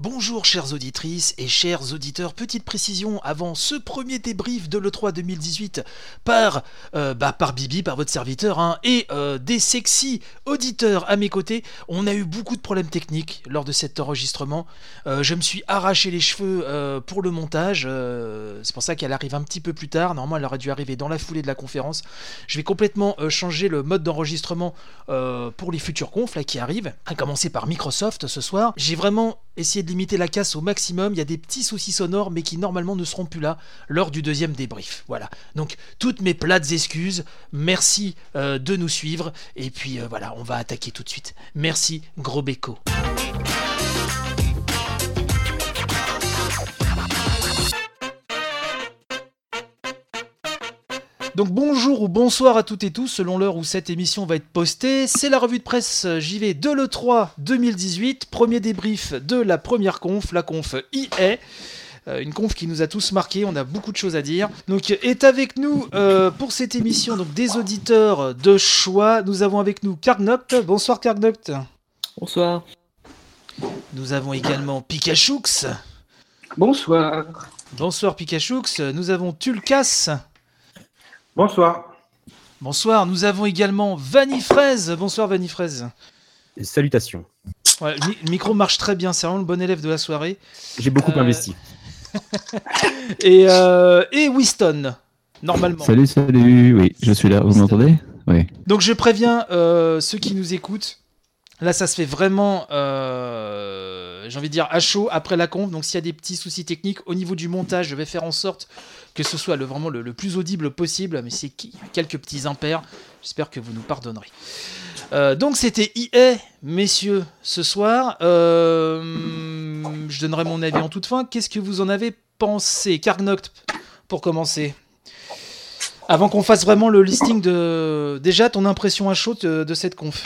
Bonjour chères auditrices et chers auditeurs, petite précision avant ce premier débrief de l'E3 2018 par, euh, bah, par Bibi, par votre serviteur, hein, et euh, des sexy auditeurs à mes côtés. On a eu beaucoup de problèmes techniques lors de cet enregistrement. Euh, je me suis arraché les cheveux pour le montage, c'est pour ça qu'elle arrive un petit peu plus tard. Normalement elle aurait dû arriver dans la foulée de la conférence. Je vais complètement changer le mode d'enregistrement pour les futurs confs là, qui arrivent, à commencer par Microsoft ce soir. J'ai vraiment essayé de limiter la casse au maximum. Il y a des petits soucis sonores, mais qui normalement ne seront plus là lors du deuxième débrief. Voilà. Donc, toutes mes plates excuses. Merci euh, de nous suivre. Et puis, euh, voilà, on va attaquer tout de suite. Merci, gros béco. Donc bonjour ou bonsoir à toutes et tous selon l'heure où cette émission va être postée. C'est la revue de presse JV de l'E3 2018, premier débrief de la première conf, la conf IE. Euh, une conf qui nous a tous marqués, on a beaucoup de choses à dire. Donc est avec nous euh, pour cette émission donc des auditeurs de choix. Nous avons avec nous Carnopt. Bonsoir Carnopt. Bonsoir. Nous avons également Pikachoux. Bonsoir. Bonsoir Pikachoux. Nous avons Tulkas. Bonsoir. Bonsoir, nous avons également Vanifraise. Bonsoir Vanifraise. Salutations. le, micro marche très bien, c'est vraiment le bon élève de la soirée. J'ai beaucoup euh, investi. et, euh, et Winston, normalement. Salut, salut, oui, je suis là, vous m'entendez? Oui. Donc je préviens euh, ceux qui nous écoutent, Là, ça se fait vraiment, j'ai envie de dire, à chaud après la conf. Donc, s'il y a des petits soucis techniques au niveau du montage, je vais faire en sorte que ce soit le, vraiment le, plus audible possible, mais c'est quelques petits impairs. J'espère que vous nous pardonnerez. Euh, donc c'était IE, messieurs, ce soir. Euh, je donnerai mon avis en toute fin. Qu'est-ce que vous en avez pensé Carnoct, pour commencer? Avant qu'on fasse vraiment le listing de... Déjà, ton impression à chaud de, cette conf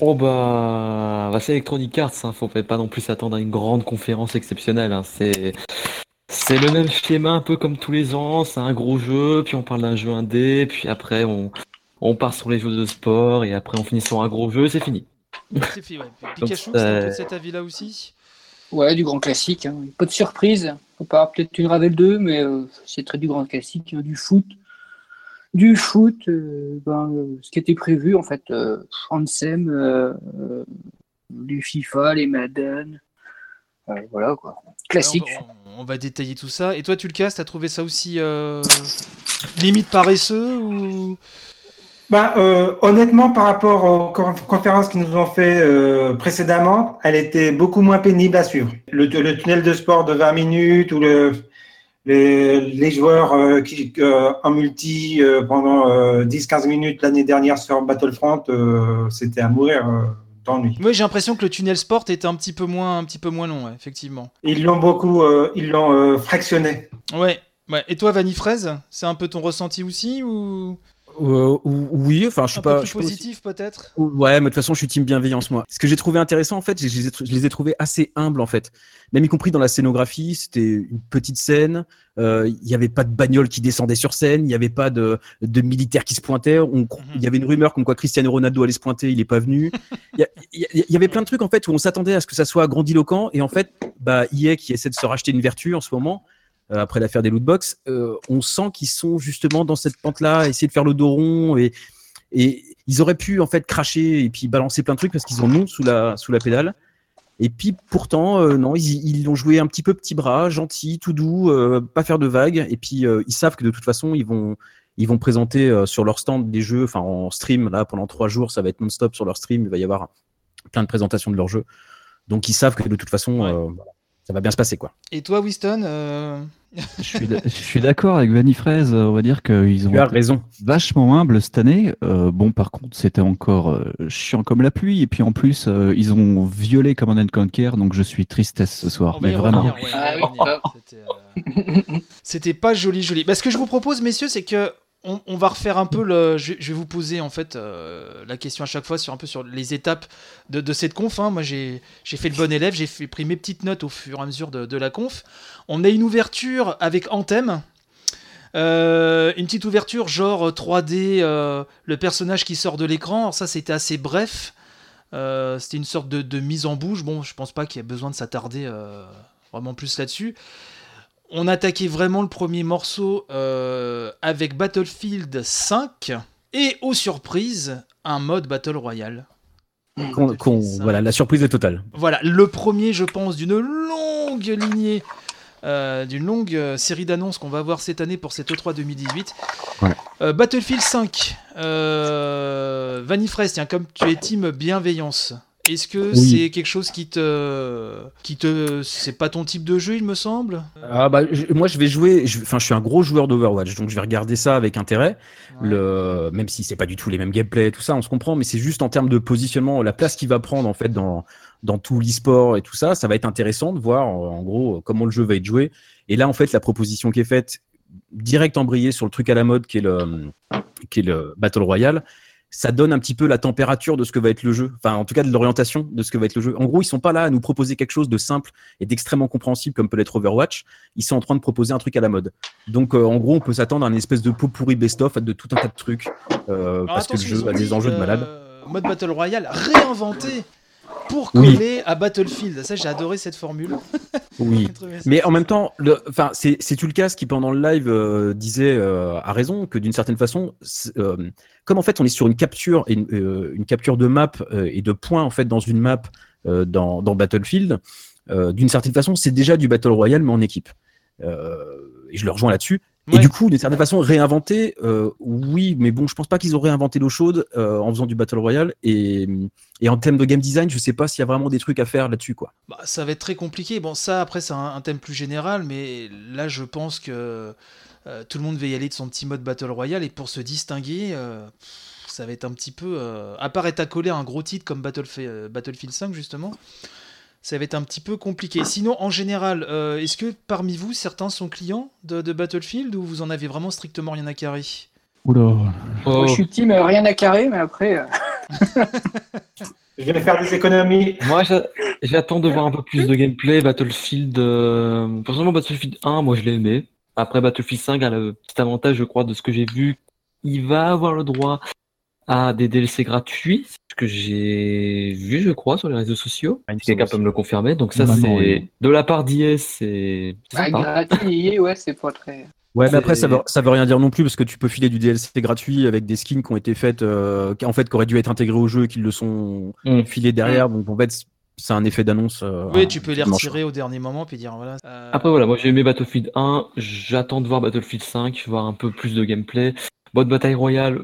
Oh bah, bah c'est Electronic Arts, hein. faut pas non plus s'attendre à une grande conférence exceptionnelle. Hein. C'est c'est le même schéma un peu comme tous les ans, c'est un gros jeu, puis on parle d'un jeu indé, puis après on, on part sur les jeux de sport, et après on finit sur un gros jeu, c'est fini. C'est fini, ouais. Pikachu, c'est un peu cet avis-là aussi Ouais, du grand classique. Hein. Pas de surprise. On part peut-être une Ravel 2, mais euh, c'est très du grand classique, hein. du foot. Du foot, euh, ben, euh, ce qui était prévu, en fait, Ansem, du FIFA, les Madden, voilà quoi. Classique. On, va détailler tout ça. Et toi, tu le casses, t'as trouvé ça aussi euh, limite paresseux ou? Bah, euh, honnêtement, par rapport aux conférences qui nous ont fait euh, précédemment, elle était beaucoup moins pénible à suivre. Le, tunnel de sport de 20 minutes ou le, les, joueurs qui, en multi pendant 10-15 minutes l'année dernière sur Battlefront, c'était à mourir. Oui, j'ai l'impression que le tunnel sport était un petit peu moins, un petit peu moins long, effectivement. Ils l'ont beaucoup, euh, ils l'ont euh, fractionné. Ouais, ouais. Et toi, Vanny Fraise, c'est un peu ton ressenti aussi ou? Euh, oui, enfin, je suis un pas. Peu plus positif, peut-être? Ouais, mais de toute façon, je suis team bienveillance, moi. Ce que j'ai trouvé intéressant, en fait, je les, ai, je les ai trouvés assez humbles, en fait. Même y compris dans la scénographie, c'était une petite scène. Euh, il n'y avait pas de bagnole qui descendait sur scène. Il n'y avait pas de, de militaires qui se pointaient. Mhm. Il y avait une rumeur comme quoi Cristiano Ronaldo allait se pointer. Il n'est pas venu. Il y, y, avait plein de trucs, en fait, où on s'attendait à ce que ça soit grandiloquent. Et en fait, bah, EA qui essaie de se racheter une vertu en ce moment, euh, après l'affaire des lootbox, euh, on sent qu'ils sont justement dans cette pente-là, essayer de faire le dos rond et, et ils auraient pu en fait cracher et puis balancer plein de trucs parce qu'ils en ont sous la, sous la pédale. Et puis pourtant, euh, non, ils, ils ont joué un petit peu petit bras, gentil, tout doux, pas faire de vagues. Et puis ils savent que de toute façon, ils vont, ils vont présenter sur leur stand des jeux, enfin en stream là pendant trois jours, ça va être non-stop sur leur stream. Il va y avoir plein de présentations de leurs jeux. Donc ils savent que de toute façon, ça va bien se passer quoi. Et toi, Winston euh, Je suis d'accord avec Vanny Fraise. On va dire qu'ils ont tu as raison. vachement humble cette année. Euh, bon, par contre, c'était encore euh, chiant comme la pluie. Et puis en plus, ils ont violé comme un Conquer, donc je suis tristesse ce soir. mais vraiment. C'était pas joli, joli. Bah, ce que je vous propose, messieurs, c'est que on, va refaire un peu le. Je, vais vous poser en fait euh, la question à chaque fois sur un peu sur les étapes de, cette conf. Hein. Moi, j'ai fait le bon élève, j'ai pris mes petites notes au fur et à mesure de, la conf. On a une ouverture avec Anthem. Euh, une petite ouverture genre 3D, euh, le personnage qui sort de l'écran. Ça, c'était assez bref. C'était une sorte de, de mise en bouche. Bon, je pense pas qu'il y ait besoin de s'attarder vraiment plus là-dessus. On attaquait vraiment le premier morceau euh, avec Battlefield 5 et aux surprises un mode Battle Royale. Qu'on- qu'on- voilà, la surprise est totale. Voilà, le premier, je pense, d'une longue lignée, euh, d'une longue euh, série d'annonces qu'on va avoir cette année pour cette E3 2018. Ouais. Euh, Battlefield 5, euh, Vanifrest, tiens, comme tu es team bienveillance, est-ce que Oui. c'est quelque chose qui te, qui te, c'est pas ton type de jeu, il me semble? Ah bah, je- moi, je vais jouer. je- Enfin, je, suis un gros joueur d'Overwatch, donc je vais regarder ça avec intérêt. Ouais. Le, même si c'est pas du tout les mêmes gameplays, tout ça, on se comprend, mais c'est juste en termes de positionnement, la place qu'il va prendre en fait dans dans tout l'e-sport et tout ça, ça va être intéressant de voir en, en gros comment le jeu va être joué. Et là, en fait, la proposition qui est faite, direct embrayée sur le truc à la mode, qui est le qui est le Battle Royale, ça donne un petit peu la température de ce que va être le jeu, enfin en tout cas de l'orientation de ce que va être le jeu. En gros, ils sont pas là à nous proposer quelque chose de simple et d'extrêmement compréhensible comme peut l'être Overwatch. Ils sont en train de proposer un truc à la mode. Donc euh, en gros, on peut s'attendre à une espèce de pot pourri best-of de tout un tas de trucs euh, parce que le jeu a des enjeux de euh, malade. Mode Battle Royale réinventé pour Oui. coller à Battlefield. Ça, j'ai adoré cette formule. Oui. Mais en même temps, enfin, c'est Tulkas qui pendant le live euh, disait euh, à raison que d'une certaine façon, euh, comme en fait on est sur une capture, une, une capture de map et de points en fait dans une map dans, dans Battlefield, d'une certaine façon c'est déjà du battle royale mais en équipe. Et je le rejoins là-dessus. Et du coup, d'une certaine façon, réinventer, oui, mais bon, je pense pas qu'ils ont réinventé l'eau chaude en faisant du battle royale. Et, et en termes de game design, je sais pas s'il y a vraiment des trucs à faire là-dessus, quoi. Bah, ça va être très compliqué. Bon, ça, après, c'est un, un thème plus général, mais là, je pense que euh, tout le monde va y aller de son petit mode Battle Royale, et pour se distinguer, euh, ça va être un petit peu. euh, à part être accolé à un gros titre comme euh, Battlefield 5, justement, ça va être un petit peu compliqué. Sinon, en général, euh, est-ce que parmi vous, certains sont clients de, de Battlefield, ou vous en avez vraiment strictement rien à carrer? Oula. Moi, Oh, je suis team euh, rien à carrer, mais après, euh, Je vais faire des économies. Moi, j'a- j'attends de voir un peu plus de gameplay. Battlefield, euh, personnellement, Battlefield 1, moi, je l'ai aimé. Après, Battlefield 5 a le petit avantage, je crois, de ce que j'ai vu. Il va avoir le droit à des DLC gratuits, ce que j'ai vu, je crois, sur les réseaux sociaux. Ah, quelqu'un peut me le confirmer. Donc ça, c'est oui. de la part d'IS, c'est bah, gratuit, ouais, c'est pas très. Ouais, mais après, ça veut, ça veut rien dire non plus parce que tu peux filer du DLC gratuit avec des skins qui ont été faites, euh, qui en fait, qui auraient dû être intégrés au jeu et qui le sont Mm. filés derrière. Donc, en fait, c'est un effet d'annonce. euh, Oui, tu peux les retirer au dernier moment, puis dire voilà. euh, Après voilà, moi j'ai aimé Battlefield 1, j'attends de voir Battlefield 5, voir un peu plus de gameplay. Mode bataille royale,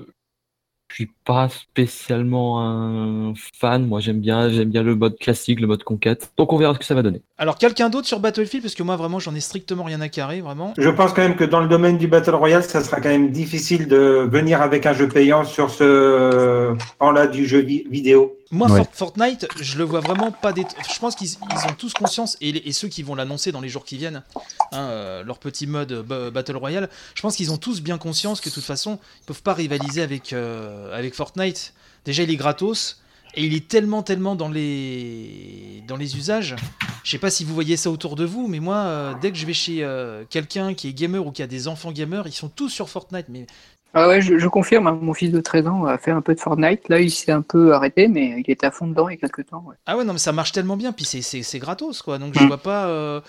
je suis pas spécialement un fan, moi j'aime bien, j'aime bien le mode classique, le mode conquête. Donc on verra ce que ça va donner. Alors, quelqu'un d'autre sur Battlefield, parce que moi, vraiment, j'en ai strictement rien à carrer, vraiment. Je pense quand même que dans le domaine du Battle Royale, ça sera quand même difficile de venir avec un jeu payant sur ce pan-là du jeu vi- vidéo. Moi, Ouais. Fortnite, je le vois vraiment pas des. Je pense qu'ils ils ont tous conscience, et, les- et ceux qui vont l'annoncer dans les jours qui viennent, hein, euh, leur petit mode euh, ba- Battle Royale, je pense qu'ils ont tous bien conscience que de toute façon, ils peuvent pas rivaliser avec, euh, avec Fortnite. Déjà, il est gratos, et il est tellement, tellement dans les, dans les usages. Je sais pas si vous voyez ça autour de vous, mais moi, euh, dès que je vais chez euh, quelqu'un qui est gamer ou qui a des enfants gamers, ils sont tous sur Fortnite. Mais Ah ouais, je, je confirme, hein, mon fils de 13 ans a fait un peu de Fortnite. Là, il s'est un peu arrêté, mais il était à fond dedans il y a quelques temps. ouais. Ah ouais, non, mais ça marche tellement bien, puis c'est- gratos, quoi. Donc je Mm. vois pas. euh,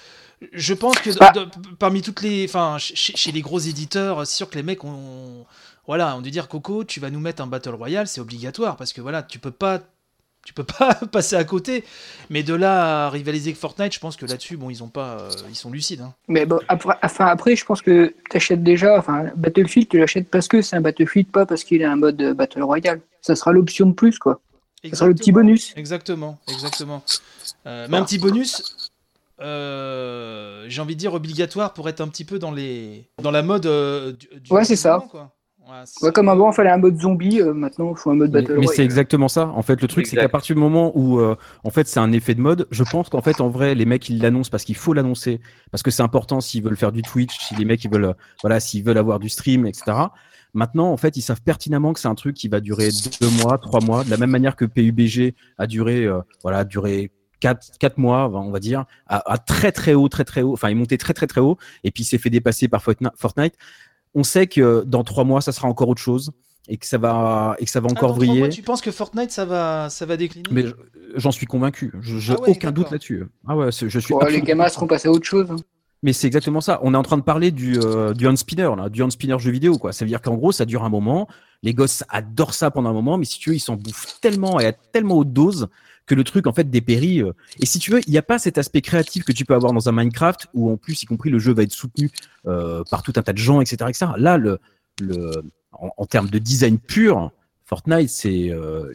Je pense que Bah. de- parmi toutes les. Enfin, chez, chez les gros éditeurs, c'est sûr que les mecs ont. Voilà, on dû dire Coco, tu vas nous mettre un Battle Royale, c'est obligatoire, parce que voilà, tu peux pas. Tu peux pas passer à côté. Mais de là à rivaliser avec Fortnite, je pense que là-dessus, bon, ils ont pas. euh, ils sont lucides. hein. Mais bon, après, enfin, après, je pense que tu achètes déjà, enfin, Battlefield, tu l'achètes parce que c'est un Battlefield, pas parce qu'il a un mode euh, Battle Royale. Ça sera l'option de plus, quoi. Ça sera le petit Exactement. bonus. Exactement, exactement. Euh, mais un petit bonus, euh, j'ai envie de dire obligatoire pour être un petit peu dans les dans la mode. du, du- Ouais, c'est ça. quoi. Ouais, c'est- Ouais, comme avant, il fallait un mode zombie, euh, maintenant, il faut un mode Mais, Battle mais Royale. c'est exactement ça. En fait, le truc, c'est qu'à partir du moment où, euh, en fait, c'est un effet de mode, je pense qu'en fait, en vrai, les mecs, ils l'annoncent parce qu'il faut l'annoncer, parce que c'est important s'ils veulent faire du Twitch, si les mecs, ils veulent, euh, voilà, s'ils veulent avoir du stream, etc. Maintenant, en fait, ils savent pertinemment que c'est un truc qui va durer deux mois, trois mois, de la même manière que PUBG a duré, euh, voilà, a duré quatre, quatre mois, on va dire, à, à très très haut, très très haut. Enfin, il montait très très très haut, et puis il s'est fait dépasser par Fortni- Fortnite. On sait que dans trois mois, ça sera encore autre chose. et que ça va et que ça va encore mois, tu penses que Fortnite ça va, ça va décliner Mais je- j'en suis convaincu. Je, j'ai Ah ouais, aucun doute là-dessus. Ah ouais, je suis. Les gamins seront passés à autre chose. hein. Mais c'est exactement ça. On est en train de parler du, euh, du hand spinner, là, du hand spinner jeu vidéo, quoi. Ça veut dire qu'en gros, ça dure un moment. Les gosses adorent ça pendant un moment, mais si tu veux, ils s'en bouffent tellement et à tellement haute dose que le truc, en fait, dépérit. euh. Et si tu veux, il n'y a pas cet aspect créatif que tu peux avoir dans un Minecraft où, en plus, y compris, le jeu va être soutenu euh, par tout un tas de gens, etc. etc. Là, le, le, en, en termes de design pur, Fortnite, c'est, euh,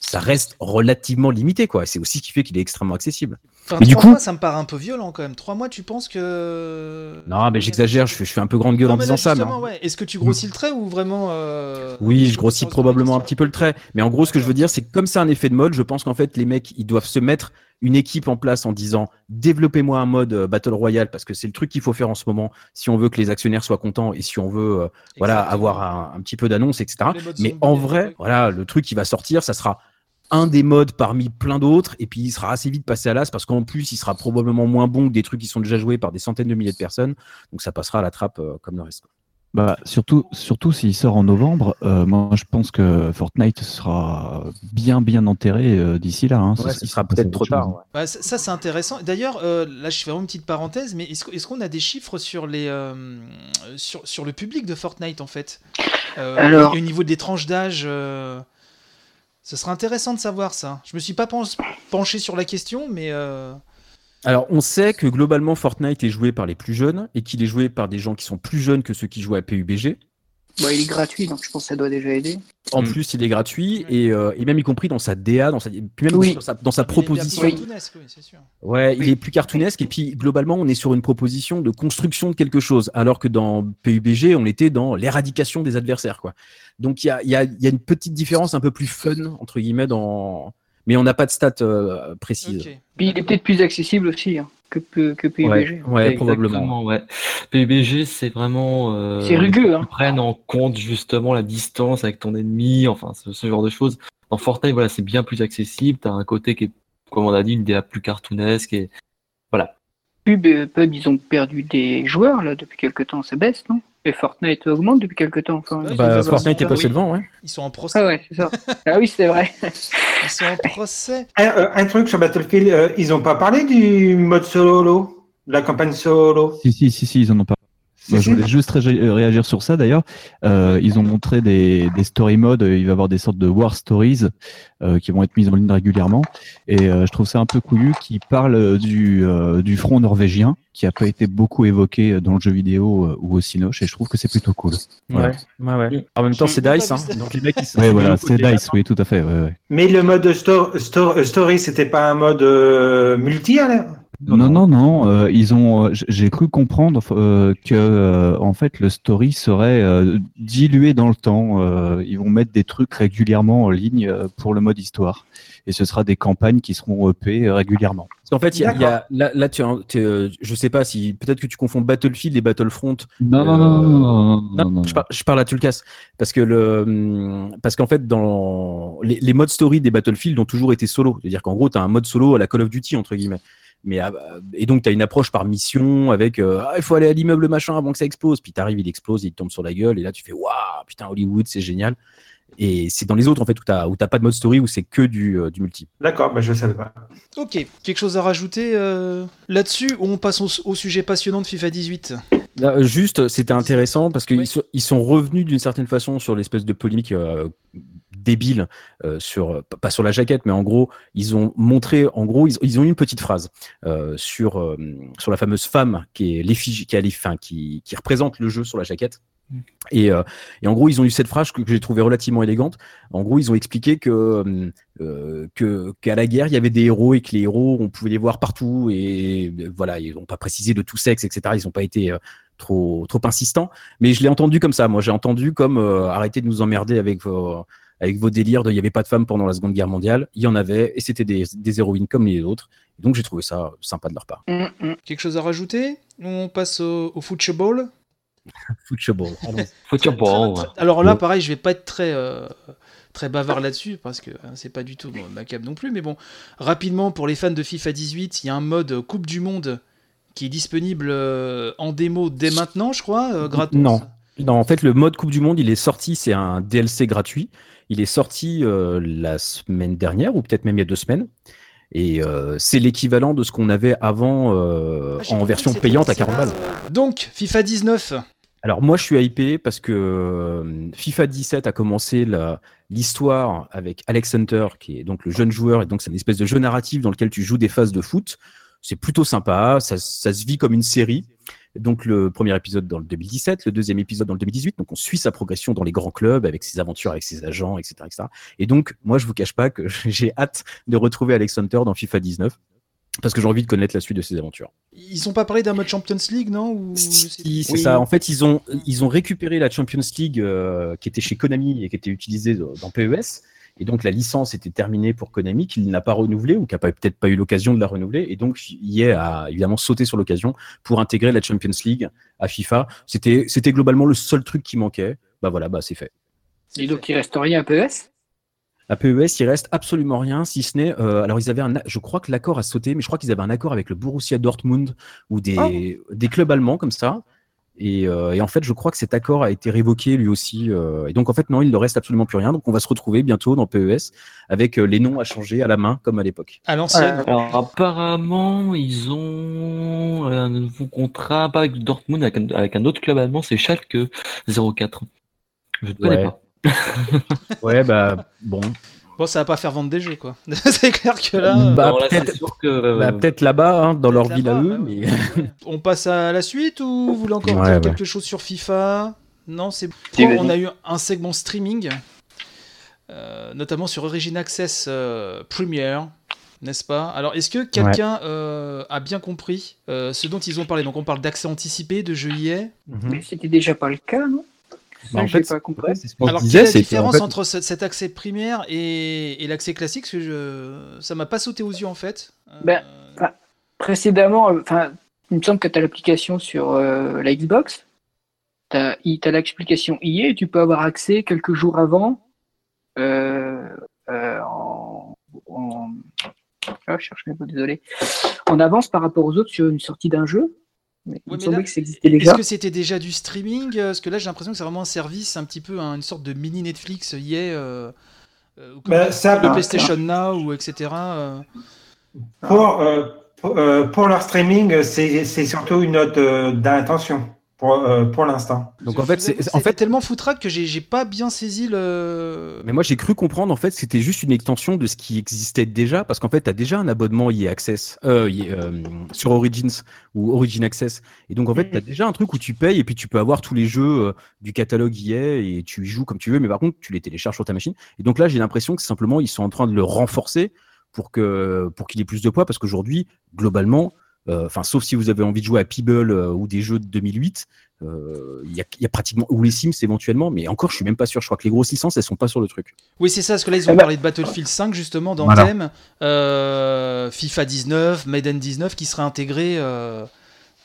ça reste relativement limité, quoi. C'est aussi ce qui fait qu'il est extrêmement accessible. Enfin, Mais du coup- mois, ça me paraît un peu violent quand même. Trois mois, tu penses que. Non, mais j'exagère, je je fais un peu grande gueule Non, en disant là, ça. mais- ouais. Est-ce que tu grossis le trait ou vraiment. euh, Oui, tu je grossis probablement un petit peu le trait. Mais en gros, ce que je veux dire, c'est que comme c'est un effet de mode, je pense qu'en fait, les mecs, ils doivent se mettre une équipe en place en disant développez-moi un mode euh, Battle Royale parce que c'est le truc qu'il faut faire en ce moment si on veut que les actionnaires soient contents et si on veut euh, voilà, avoir un, un petit peu d'annonce, etc. Mais en vrai, voilà, le truc qui va sortir, ça sera un des modes parmi plein d'autres et puis il sera assez vite passé à l'as parce qu'en plus, il sera probablement moins bon que des trucs qui sont déjà joués par des centaines de milliers de personnes. Donc ça passera à la trappe euh, comme le reste. Bah, surtout, surtout s'il sort en novembre, euh, moi je pense que Fortnite sera bien bien enterré euh, d'ici là. hein. Ouais, Ça- ce sera peut-être trop tard. ouais. Bah, ça, ça, c'est intéressant. D'ailleurs, euh, là, je fais vraiment une petite parenthèse, mais est-ce, qu'on a des chiffres sur, les, euh, sur, sur le public de Fortnite en fait? Euh, Alors- au niveau des tranches d'âge, euh, ce serait intéressant de savoir ça. Je me suis pas pen- penché sur la question, mais euh, Alors, on sait que globalement, Fortnite est joué par les plus jeunes et qu'il est joué par des gens qui sont plus jeunes que ceux qui jouent à PUBG. Il est gratuit, donc je pense que ça doit déjà aider. En Mm. plus, il est gratuit et, euh, et même y compris dans sa DA, dans sa, puis même Oui. dans sa, dans sa il est proposition. plus Oui. cartoonesque, oui, c'est sûr. Ouais, il est plus cartoonesque et puis globalement, on est sur une proposition de construction de quelque chose, alors que dans PUBG, on était dans l'éradication des adversaires, quoi. Donc il y a, il y, a, il y a une petite différence un peu plus fun entre guillemets dans, mais on n'a pas de stats euh, précises. Puis il est peut-être plus accessible aussi hein, que, que, que PUBG. Ouais, ouais, probablement. Ouais. PUBG, c'est vraiment. euh, C'est rugueux, hein. Ils prennent en compte justement la distance avec ton ennemi, enfin, ce, ce genre de choses. Dans Fortnite, voilà, c'est bien plus accessible. T'as un côté qui est, comme on a dit, une DA plus cartoonesque et Pub, euh, Pub, ils ont perdu des joueurs là depuis quelques temps, ça baisse, non? Et Fortnite augmente depuis quelques temps. Enfin, Ouais, Bah, Fortnite est oui. passé devant, ouais. Ils sont en procès. Ah ouais, c'est ça. ah oui, c'est vrai. Ils sont en procès. Un, euh, un truc sur Battlefield, euh, ils n'ont pas parlé du mode solo, de la campagne solo? Si, si, si, si, ils en ont pas. Moi, je voulais juste ré- euh, réagir sur ça d'ailleurs. Euh, ils ont montré des, des story modes. Il va y avoir des sortes de war stories euh, qui vont être mises en ligne régulièrement. Et euh, je trouve ça un peu couillu qui parle du, euh, du front norvégien qui a pas été beaucoup évoqué dans le jeu vidéo euh, ou au Cinoche. Et je trouve que c'est plutôt cool. Voilà. Ouais, ouais, ouais. En même temps, c'est Dice, hein. Donc les mecs, ils sont- Ouais, voilà, c'est Dice, oui, tout à fait. Ouais, ouais. Mais le mode sto- sto- euh, story, c'était pas un mode euh, multi alors? Non, non, non. euh, ils ont. euh, J'ai cru comprendre euh, que euh, en fait le story serait euh, dilué dans le temps. Euh, ils vont mettre des trucs régulièrement en ligne euh, pour le mode histoire, et ce sera des campagnes qui seront EP régulièrement. Parce qu'en fait, il y a, il y a- là, là tu, euh, je sais pas si peut-être que tu confonds Battlefield et Battlefront. Non, non, Euh, non, non, non, non, Non, non, non. je, par- je parle à Tulkas parce que le hum, parce qu'en fait dans les, les modes story des Battlefield ont toujours été solo, c'est-à-dire qu'en gros tu as un mode solo à la Call of Duty entre guillemets. Mais ah, bah, et donc tu as une approche par mission avec euh, ah, il faut aller à l'immeuble machin avant que ça explose, puis tu arrives, il explose, il te tombe sur la gueule et là tu fais waouh, putain Hollywood, c'est génial. Et c'est dans les autres en fait où tu où t'as pas de mode story où c'est que du euh, du multi. D'accord, bah, je savais pas. Ok, quelque chose à rajouter euh, là-dessus ou on passe au, au sujet passionnant de FIFA 18 Là, euh, juste, c'était intéressant parce qu'ils Oui. sont, ils sont revenus d'une certaine façon sur l'espèce de polémique euh, débile euh, sur pas sur la jaquette, mais en gros, ils ont montré, en gros, ils, ils ont eu une petite phrase euh, sur euh, sur la fameuse femme qui est l'effigie, qui, enfin, qui qui représente le jeu sur la jaquette. Et, euh, et en gros, ils ont eu cette phrase que, que j'ai trouvée relativement élégante. En gros, ils ont expliqué que euh, qu'à la guerre, il y avait des héros et que les héros, on pouvait les voir partout. Et voilà, ils n'ont pas précisé de tout sexe, etc. Ils n'ont pas été euh, trop trop insistants. Mais je l'ai entendu comme ça. Moi, j'ai entendu comme arrêtez de nous emmerder avec vos avec vos délires de il n'y avait pas de femmes pendant la Seconde Guerre mondiale. Il y en avait et c'était des, des héroïnes comme les autres. Et donc j'ai trouvé ça sympa de leur part. Hum, hum. Quelque chose à rajouter? On passe au, au football? Football. football. Très- très- Alors là, pareil, je vais pas être très, euh, très bavard là-dessus parce que hein, c'est pas du tout bon, ma cam non plus. Mais bon, rapidement, pour les fans de FIFA 18, il y a un mode Coupe du Monde qui est disponible euh, en démo dès maintenant, je crois, euh, gratos? Non. Non, en fait, le mode Coupe du Monde, il est sorti, c'est un DLC gratuit. Il est sorti euh, la semaine dernière, ou peut-être même il y a deux semaines. Et euh, c'est l'équivalent de ce qu'on avait avant euh, Ah, en version payante à pour 40 ça. balles. Donc, FIFA 19. Alors moi je suis hypé parce que euh, FIFA 17 a commencé la- l'histoire avec Alex Hunter qui est donc le jeune joueur et donc c'est une espèce de jeu narratif dans lequel tu joues des phases de foot. C'est plutôt sympa, ça, ça se vit comme une série. Donc le premier épisode dans le 2017, le deuxième épisode dans le 2018. Donc on suit sa progression dans les grands clubs avec ses aventures avec ses agents, etc., etc. Et donc moi je vous cache pas que j'ai hâte de retrouver Alex Hunter dans FIFA 19 parce que j'ai envie de connaître la suite de ses aventures. Ils ont pas parlé d'un mode Champions League, non Ou... Si, c'est Oui. ça. En fait, ils ont, ils ont récupéré la Champions League euh, qui était chez Konami et qui était utilisée dans dans PES. Et donc, la licence était terminée pour Konami, qu'il n'a pas renouvelée ou qui n'a peut-être pas eu l'occasion de la renouveler. Et donc, EA a évidemment sauté sur l'occasion pour intégrer la Champions League à FIFA. C'était, c'était globalement le seul truc qui manquait. Bah voilà, bah c'est fait. Et donc il reste rien à PES À PES, il reste absolument rien, si ce n'est. euh, alors, ils avaient un. Je crois que l'accord a sauté, mais je crois qu'ils avaient un accord avec le Borussia Dortmund ou des, des clubs allemands comme ça. Et, euh, et en fait, je crois que cet accord a été révoqué lui aussi. euh, et donc, en fait, non, il ne reste absolument plus rien. Donc, on va se retrouver bientôt dans PES avec euh, les noms à changer à la main, comme à l'époque. À l'ancienne. Alors apparemment, ils ont un nouveau contrat, pas avec Dortmund, avec un, avec un autre club allemand, c'est Schalke 04. Je ne connais Ouais. pas. Ouais, bah, bon. Bon, ça va pas faire vendre des jeux, quoi. c'est clair que là. Bah, peut-être- que euh, Bah, peut-être là-bas, hein, dans leur ville à eux. ouais, mais... ouais. On passe à la suite ou vous voulez encore Ouais, dire ouais. quelque chose sur FIFA? Non, c'est. On a eu un segment streaming, euh, notamment sur Origin Access euh, Premier, n'est-ce pas? Alors, est-ce que quelqu'un euh, a bien compris euh, ce dont ils ont parlé? Donc, on parle d'accès anticipé de jeux EA. Mhm. Mais c'était déjà pas le cas, non? Bah, en j'ai fait, pas compris. ouais, Alors, disait, quelle est la en différence fait, entre ce- cet accès primaire et, et l'accès classique? Parce que je... ça m'a pas sauté aux yeux, en fait. Euh, Ben, ah. Précédemment, euh, enfin, il me semble que tu as l'application sur euh, la Xbox. Tu as, l'application EA et tu peux avoir accès quelques jours avant euh, euh, en, en- Ah, je cherche mes mots, désolé. En avance par rapport aux autres sur une sortie d'un jeu. Mais il Ouais, me mais semblait là, que ça existait Est-ce que c'était déjà du streaming Parce que là, j'ai l'impression que c'est vraiment un service, un petit peu hein, une sorte de mini Netflix EA, euh, euh, ou comme Bah, le- ça, le bah, PlayStation Now ou etc. euh. Pour, euh, pour, euh, pour leur streaming, c'est c'est surtout une note euh, d'intention pour, euh, pour l'instant. Donc, en fait, c'est- en fait, tellement foutraque que j'ai j'ai pas bien saisi le. Mais moi, j'ai cru comprendre en fait que c'était juste une extension de ce qui existait déjà, parce qu'en fait, tu as déjà un abonnement EA Access euh, EA, euh, sur Origins ou Origin Access. Et donc, en fait, tu as déjà un truc où tu payes et puis tu peux avoir tous les jeux euh, du catalogue EA et tu y joues comme tu veux, mais par contre, tu les télécharges sur ta machine. Et donc là, j'ai l'impression que simplement, ils sont en train de le renforcer pour que pour qu'il ait plus de poids, parce qu'aujourd'hui, globalement, euh, enfin, sauf si vous avez envie de jouer à Peeble euh, ou des jeux de 2008, euh, il y, a, il y a pratiquement ou les Sims éventuellement, mais encore, je suis même pas sûr. Je crois que les grosses licences, elles sont pas sur le truc. Oui, c'est ça, parce que là, ils ont Eh ben- parlé de Battlefield 5 justement dans Voilà. le thème. euh, FIFA 19, Maiden 19 qui serait intégré euh,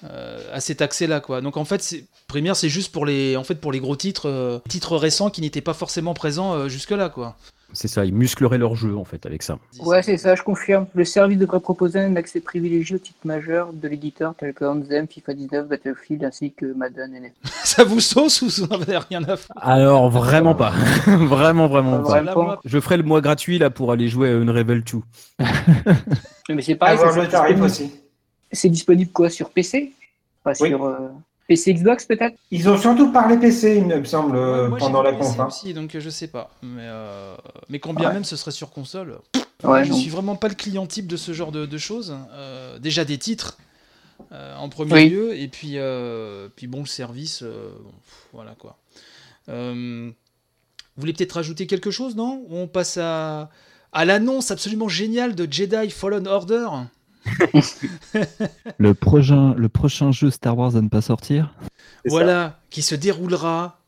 euh, à cet accès-là, quoi. Donc en fait, c'est Première, c'est juste pour les, en fait, pour les gros titres, euh, titres récents qui n'étaient pas forcément présents euh, jusque-là, quoi. C'est ça, ils muscleraient leur jeu en fait avec ça. Ouais, c'est ça, je confirme. Le service devrait proposer un accès privilégié aux titres majeurs de l'éditeur tels que Anthem, FIFA 19, Battlefield ainsi que Madden et NFL. Ça vous sauce ou vous n'en avez rien à faire? Alors vraiment pas, vraiment vraiment Pas Je ferai le mois gratuit là pour aller jouer à Unravel 2. Mais c'est pareil, Avoir le c'est tarif disponible- aussi. C'est disponible quoi sur PC Pas Oui. sur euh, PC Xbox peut-être? Ils ont surtout parlé PC, il me semble, Ouais, moi, j'ai pendant vu la conf. hein. aussi, donc je sais pas. Mais, euh, mais quand bien Ouais. même ce serait sur console. Ouais, je non. suis vraiment pas le client type de ce genre de, de choses. Euh, déjà des titres euh, en premier Oui. lieu, et puis, euh, puis bon, le service, euh, bon, pff, voilà quoi. Euh, vous voulez peut-être rajouter quelque chose, non? On passe à, à l'annonce absolument géniale de Jedi Fallen Order. Le prochain, le prochain jeu Star Wars à ne pas sortir? Voilà, qui se déroulera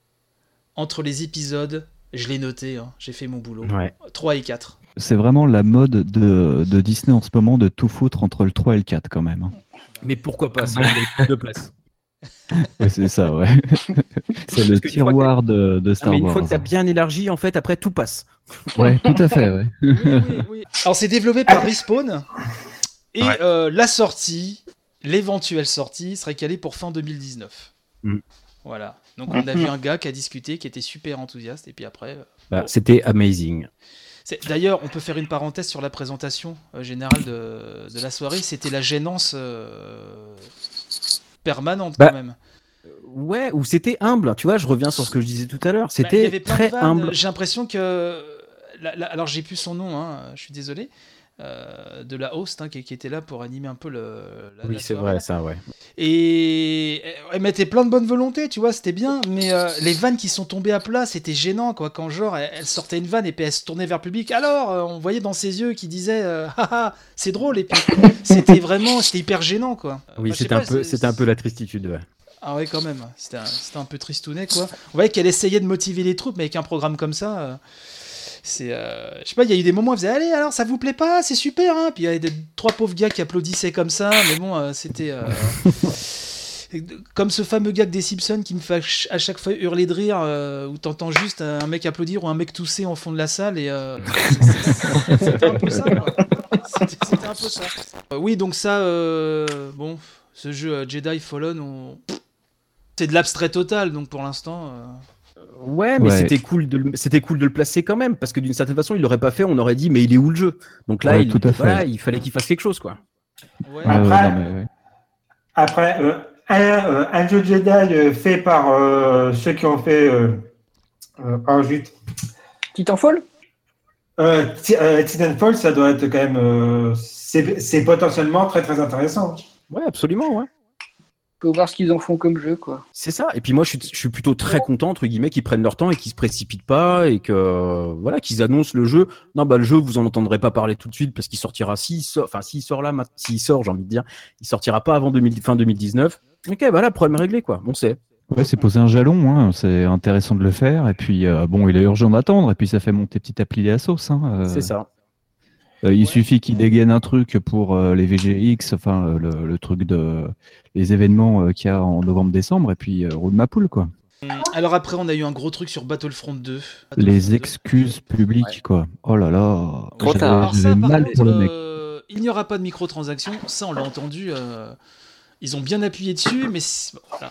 entre les épisodes. Je l'ai noté, hein, j'ai fait mon boulot. Ouais. 3 et 4. C'est vraiment la mode de, de Disney en ce moment de tout foutre entre le 3 et le 4 quand même. hein. Mais pourquoi pas si on avait plus de place Ouais, c'est ça, ouais. c'est le une tiroir de, de Star mais une Wars. fois que tu as bien élargi, en fait, après tout passe. Ouais, tout à fait, ouais. Oui, oui, oui. Alors c'est développé par Respawn et Ouais. euh, la sortie, l'éventuelle sortie, serait calée pour fin 2019. Voilà. Donc on a vu un gars qui a discuté, qui était super enthousiaste, et puis après. euh, Bah, C'était amazing. D'ailleurs, on peut faire une parenthèse sur la présentation euh, générale de, de la soirée. C'était la gênance euh, permanente Bah, quand même. Ouais, ou c'était humble. Tu vois, je reviens sur ce que je disais tout à l'heure. Bah, il y C'était de très humble. J'ai l'impression que. la- la- alors j'ai plus son nom, hein, je suis désolé. Euh, de la host hein, qui, qui était là pour animer un peu le. la- Oui, c'est vrai, ça, ouais. Et elle mettait plein de bonne volonté, tu vois, c'était bien, mais euh, les vannes qui sont tombées à plat, c'était gênant, quoi. Quand genre, elle, elle sortait une vanne et puis elle se tournait vers le public. Alors, euh, on voyait dans ses yeux qui disait, haha, c'est drôle, et puis c'était vraiment, c'était hyper gênant, quoi. Oui, Bah, c'était un peu, c'est- c'était un peu la tristitude. Ouais. Ah ouais, quand même. C'était un, c'était un peu tristounet, quoi. On voyait qu'elle essayait de motiver les troupes, mais avec un programme comme ça, c'est... euh, je sais pas, il y a eu des moments où elle faisait « Allez, alors, ça vous plaît pas C'est super, hein !» Puis il y avait des, trois pauvres gars qui applaudissaient comme ça, mais bon, euh, c'était... euh, Comme ce fameux gag des Simpsons qui me fait à ch- à chaque fois hurler de rire, euh, où t'entends juste un mec applaudir ou un mec tousser en fond de la salle, et euh, c'était un peu ça, quoi. C'était un peu ça. Euh, oui, donc ça, euh, bon, ce jeu euh, Jedi Fallen, on... c'est de l'abstrait total, donc pour l'instant. Ouais, mais Ouais. c'était cool de, le- c'était cool de le placer quand même, parce que d'une certaine façon, il l'aurait pas fait. On aurait dit, mais il est où le jeu? Donc là, Ouais, il, tout à fait. voilà, il fallait qu'il fasse quelque chose, quoi. ouais. Ouais, ouais, Après- non, mais ouais. Après, euh, un, euh, un jeu Jedi euh, fait par euh, ceux qui ont fait. Euh, euh, oh, zut. Titanfall? Euh, Ti- Titanfall, ça doit être quand même. euh, c'est c'est potentiellement très très intéressant. Ouais, absolument, ouais. Faut voir ce qu'ils en font comme jeu, quoi. C'est ça. Et puis moi, je suis, je suis plutôt très content entre guillemets qu'ils prennent leur temps et qu'ils se précipitent pas et que voilà qu'ils annoncent le jeu. Non, bah le jeu, vous en entendrez pas parler tout de suite parce qu'il sortira s'il sort, enfin s'il sort là, s'il sort, j'ai envie de dire, il sortira pas avant 2000 fin 2019. Ok, voilà, problème réglé quoi. On sait. Ouais, c'est poser un jalon, hein, c'est intéressant de le faire. Et puis, euh, bon, il est urgent d'attendre. Et puis, ça fait monter petit à petit la sauce. Hein, euh, C'est ça. Euh, il Ouais. suffit qu'il dégaine un truc pour euh, les VGX, enfin, euh, le, le truc de les événements euh, qu'il y a en novembre-décembre. Et puis, euh, roule ma poule, quoi. Alors après, on a eu un gros truc sur Battlefront 2. Les Battlefront 2. excuses publiques, quoi. Oh là là. Trop tard. Mal contre, pour le mec. euh, il n'y aura pas de microtransactions. Ça, on l'a entendu. euh, ils ont bien appuyé dessus, mais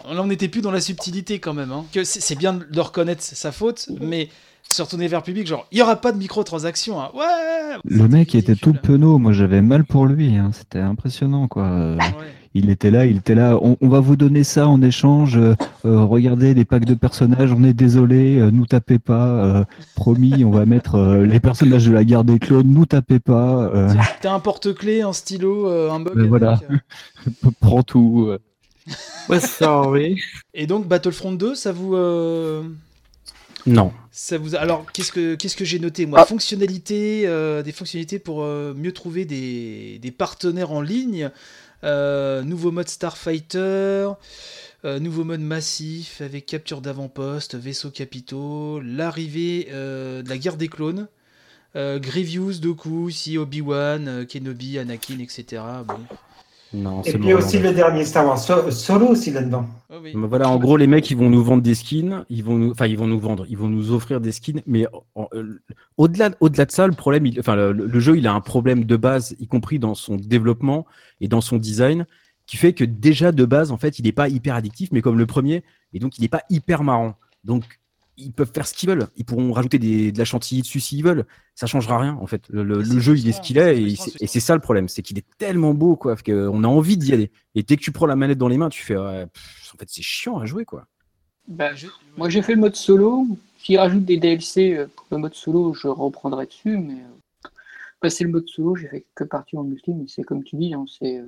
on n'était plus dans la subtilité quand même. hein. Que c'est bien de reconnaître sa faute, mais se retourner vers le public, genre, il n'y aura pas de microtransactions. hein. Ouais Le mec était tout penaud. Moi, j'avais mal pour lui. hein. C'était impressionnant, quoi. Euh, Ouais. Il était là, il était là. On, on va vous donner ça en échange. euh, euh, regardez les packs de personnages. On est désolé, euh, nous tapez pas. euh, promis, on va mettre euh, les personnages de la guerre des clones. Nous tapez pas. euh, T'as un porte-clés, un stylo, euh, un bug. Mais avec, voilà. euh. prends tout. Ouais, sorry. Et donc, Battlefront 2, ça vous. Non. Ça vous a- Alors, qu'est-ce que, qu'est-ce que j'ai noté moi? Ah. Fonctionnalités, euh, Des fonctionnalités pour euh, mieux trouver des, des partenaires en ligne. Euh, nouveau mode Starfighter. nouveau mode massif avec capture d'avant-poste, vaisseaux capitaux. L'arrivée de la guerre des clones. Grievous, Doku, si Obi-Wan, Kenobi, Anakin, etc. Bon. Non, Et puis aussi le dernier Star Wars So- Solo aussi là-dedans. Oh oui. Mais Voilà, en gros, les mecs, ils vont nous vendre des skins, ils vont nous, enfin, ils vont nous vendre, ils vont nous offrir des skins, mais euh, au-delà, au-delà de ça, le problème, il- enfin, le, le jeu, il a un problème de base, y compris dans son développement et dans son design, qui fait que déjà de base, en fait, il n'est pas hyper addictif, mais comme le premier, et donc il n'est pas hyper marrant. Donc, ils peuvent faire ce qu'ils veulent, ils pourront rajouter des, de la chantilly dessus s'ils veulent, ça changera rien, en fait. Le, jeu, il est ce qu'il est, et, c'est- ça le problème, c'est qu'il est tellement beau, quoi, qu'on a envie d'y aller. Et dès que tu prends la manette dans les mains, tu fais, ouais, pff, en fait, c'est chiant à jouer, quoi. Bah, Je- Moi, j'ai fait le mode solo. S'ils rajoutent des DLC euh, pour le mode solo, je reprendrai dessus. Mais euh, passer le mode solo, j'ai fait que partie en multi. Mais c'est comme tu dis, hein, c'est euh,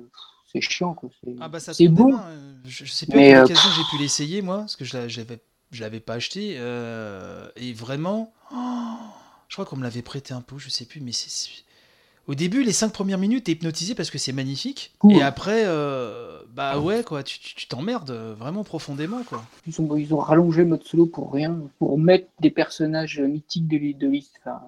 c'est chiant. quoi. C'est Ah bah euh, Je, je sais plus Mais, à euh, quelle occasion j'ai pu l'essayer moi, parce que je je l'avais pas acheté euh, et vraiment, oh, je crois qu'on me l'avait prêté un peu, je sais plus, mais c'est au début les cinq premières minutes t'es hypnotisé parce que c'est magnifique Cool. et après euh, bah ouais quoi, tu t'emmerdes vraiment profondément quoi. Ils ont, ils ont rallongé le mode solo pour rien, pour mettre des personnages mythiques de. De liste. Enfin,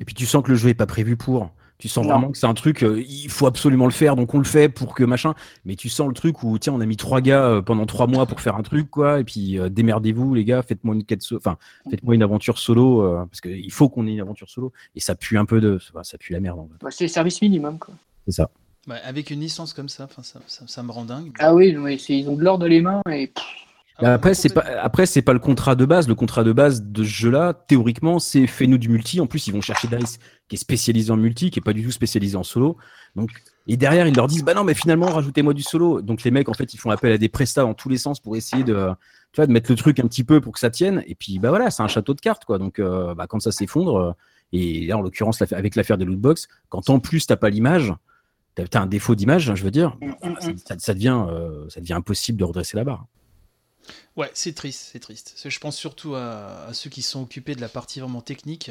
Et puis tu sens que le jeu est pas prévu pour. Tu sens Non. vraiment que c'est un truc, euh, il faut absolument le faire, donc on le fait pour que machin. Mais tu sens le truc où, tiens, on a mis trois gars euh, pendant trois mois pour faire un truc, quoi. Et puis euh, démerdez-vous, les gars, faites-moi une quête, so- enfin, faites-moi une aventure solo, euh, parce qu'il faut qu'on ait une aventure solo. Et ça pue un peu de, enfin, ça pue la merde. En fait. bah, c'est le service minimum. Quoi. C'est ça. Bah, avec une licence comme ça, ça, ça, ça me rend dingue. Ah oui, ils ont de l'or dans les mains et pff, Mais après, c'est pas, après, c'est pas le contrat de base. Le contrat de base de ce jeu-là, théoriquement, c'est fais-nous du multi. En plus, ils vont chercher Dice, qui est spécialisé en multi, qui est pas du tout spécialisé en solo. Donc, et derrière, ils leur disent, bah non, mais finalement, rajoutez-moi du solo. Donc, les mecs, en fait, ils font appel à des prestats dans tous les sens pour essayer de, tu vois, de mettre le truc un petit peu pour que ça tienne. Et puis, bah voilà, c'est un château de cartes, quoi. Donc, euh, bah, quand ça s'effondre, euh, et là, en l'occurrence, avec l'affaire des lootbox, quand en plus, t'as pas l'image, t'as as un défaut d'image, je veux dire, ça, ça- ça devient, euh, ça devient impossible de redresser la barre. Ouais, c'est triste, c'est triste. Je pense surtout à, à ceux qui sont occupés de la partie vraiment technique,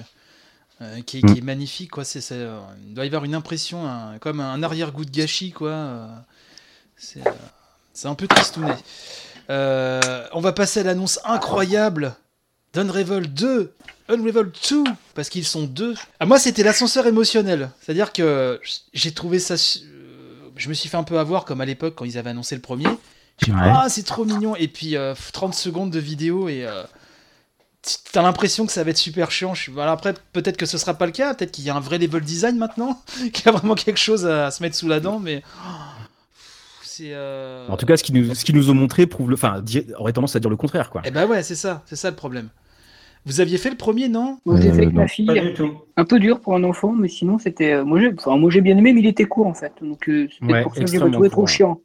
euh, qui, est, qui est magnifique. Quoi. C'est, euh, il doit y avoir une impression, un- comme un arrière-goût de gâchis. Quoi. euh, c'est, euh, c'est un peu tristouné. Euh, on va passer à l'annonce incroyable d'Unravel 2, Unravel 2, parce qu'ils sont deux. Ah, moi, c'était l'ascenseur émotionnel. C'est-à-dire que j'ai trouvé ça... Je me suis fait un peu avoir, comme à l'époque, quand ils avaient annoncé le premier. J'ai Ouais. ah, c'est trop mignon. Et puis, euh, 30 secondes de vidéo et... euh, T'as l'impression que ça va être super chiant. Je suis- voilà, après, peut-être que ce sera pas le cas. Peut-être qu'il y a un vrai level design maintenant, qu'il y a vraiment quelque chose à se mettre sous la dent. Mais c'est. euh, En tout cas, ce qu'ils nous, ce qu'ils nous ont montré prouve le, enfin, aurait tendance à dire le contraire, quoi. Eh ben ouais, c'est ça, c'est ça le problème. Vous aviez fait le premier, non? Moi, Euh, fait avec non. ma fille. Pas du tout. Un peu dur pour un enfant, mais sinon, c'était. euh, moi, j'ai enfin, moi, j'ai bien aimé, mais il était court, en fait. Donc, euh, Ouais, pour ça que j'ai trouvé trop chiant.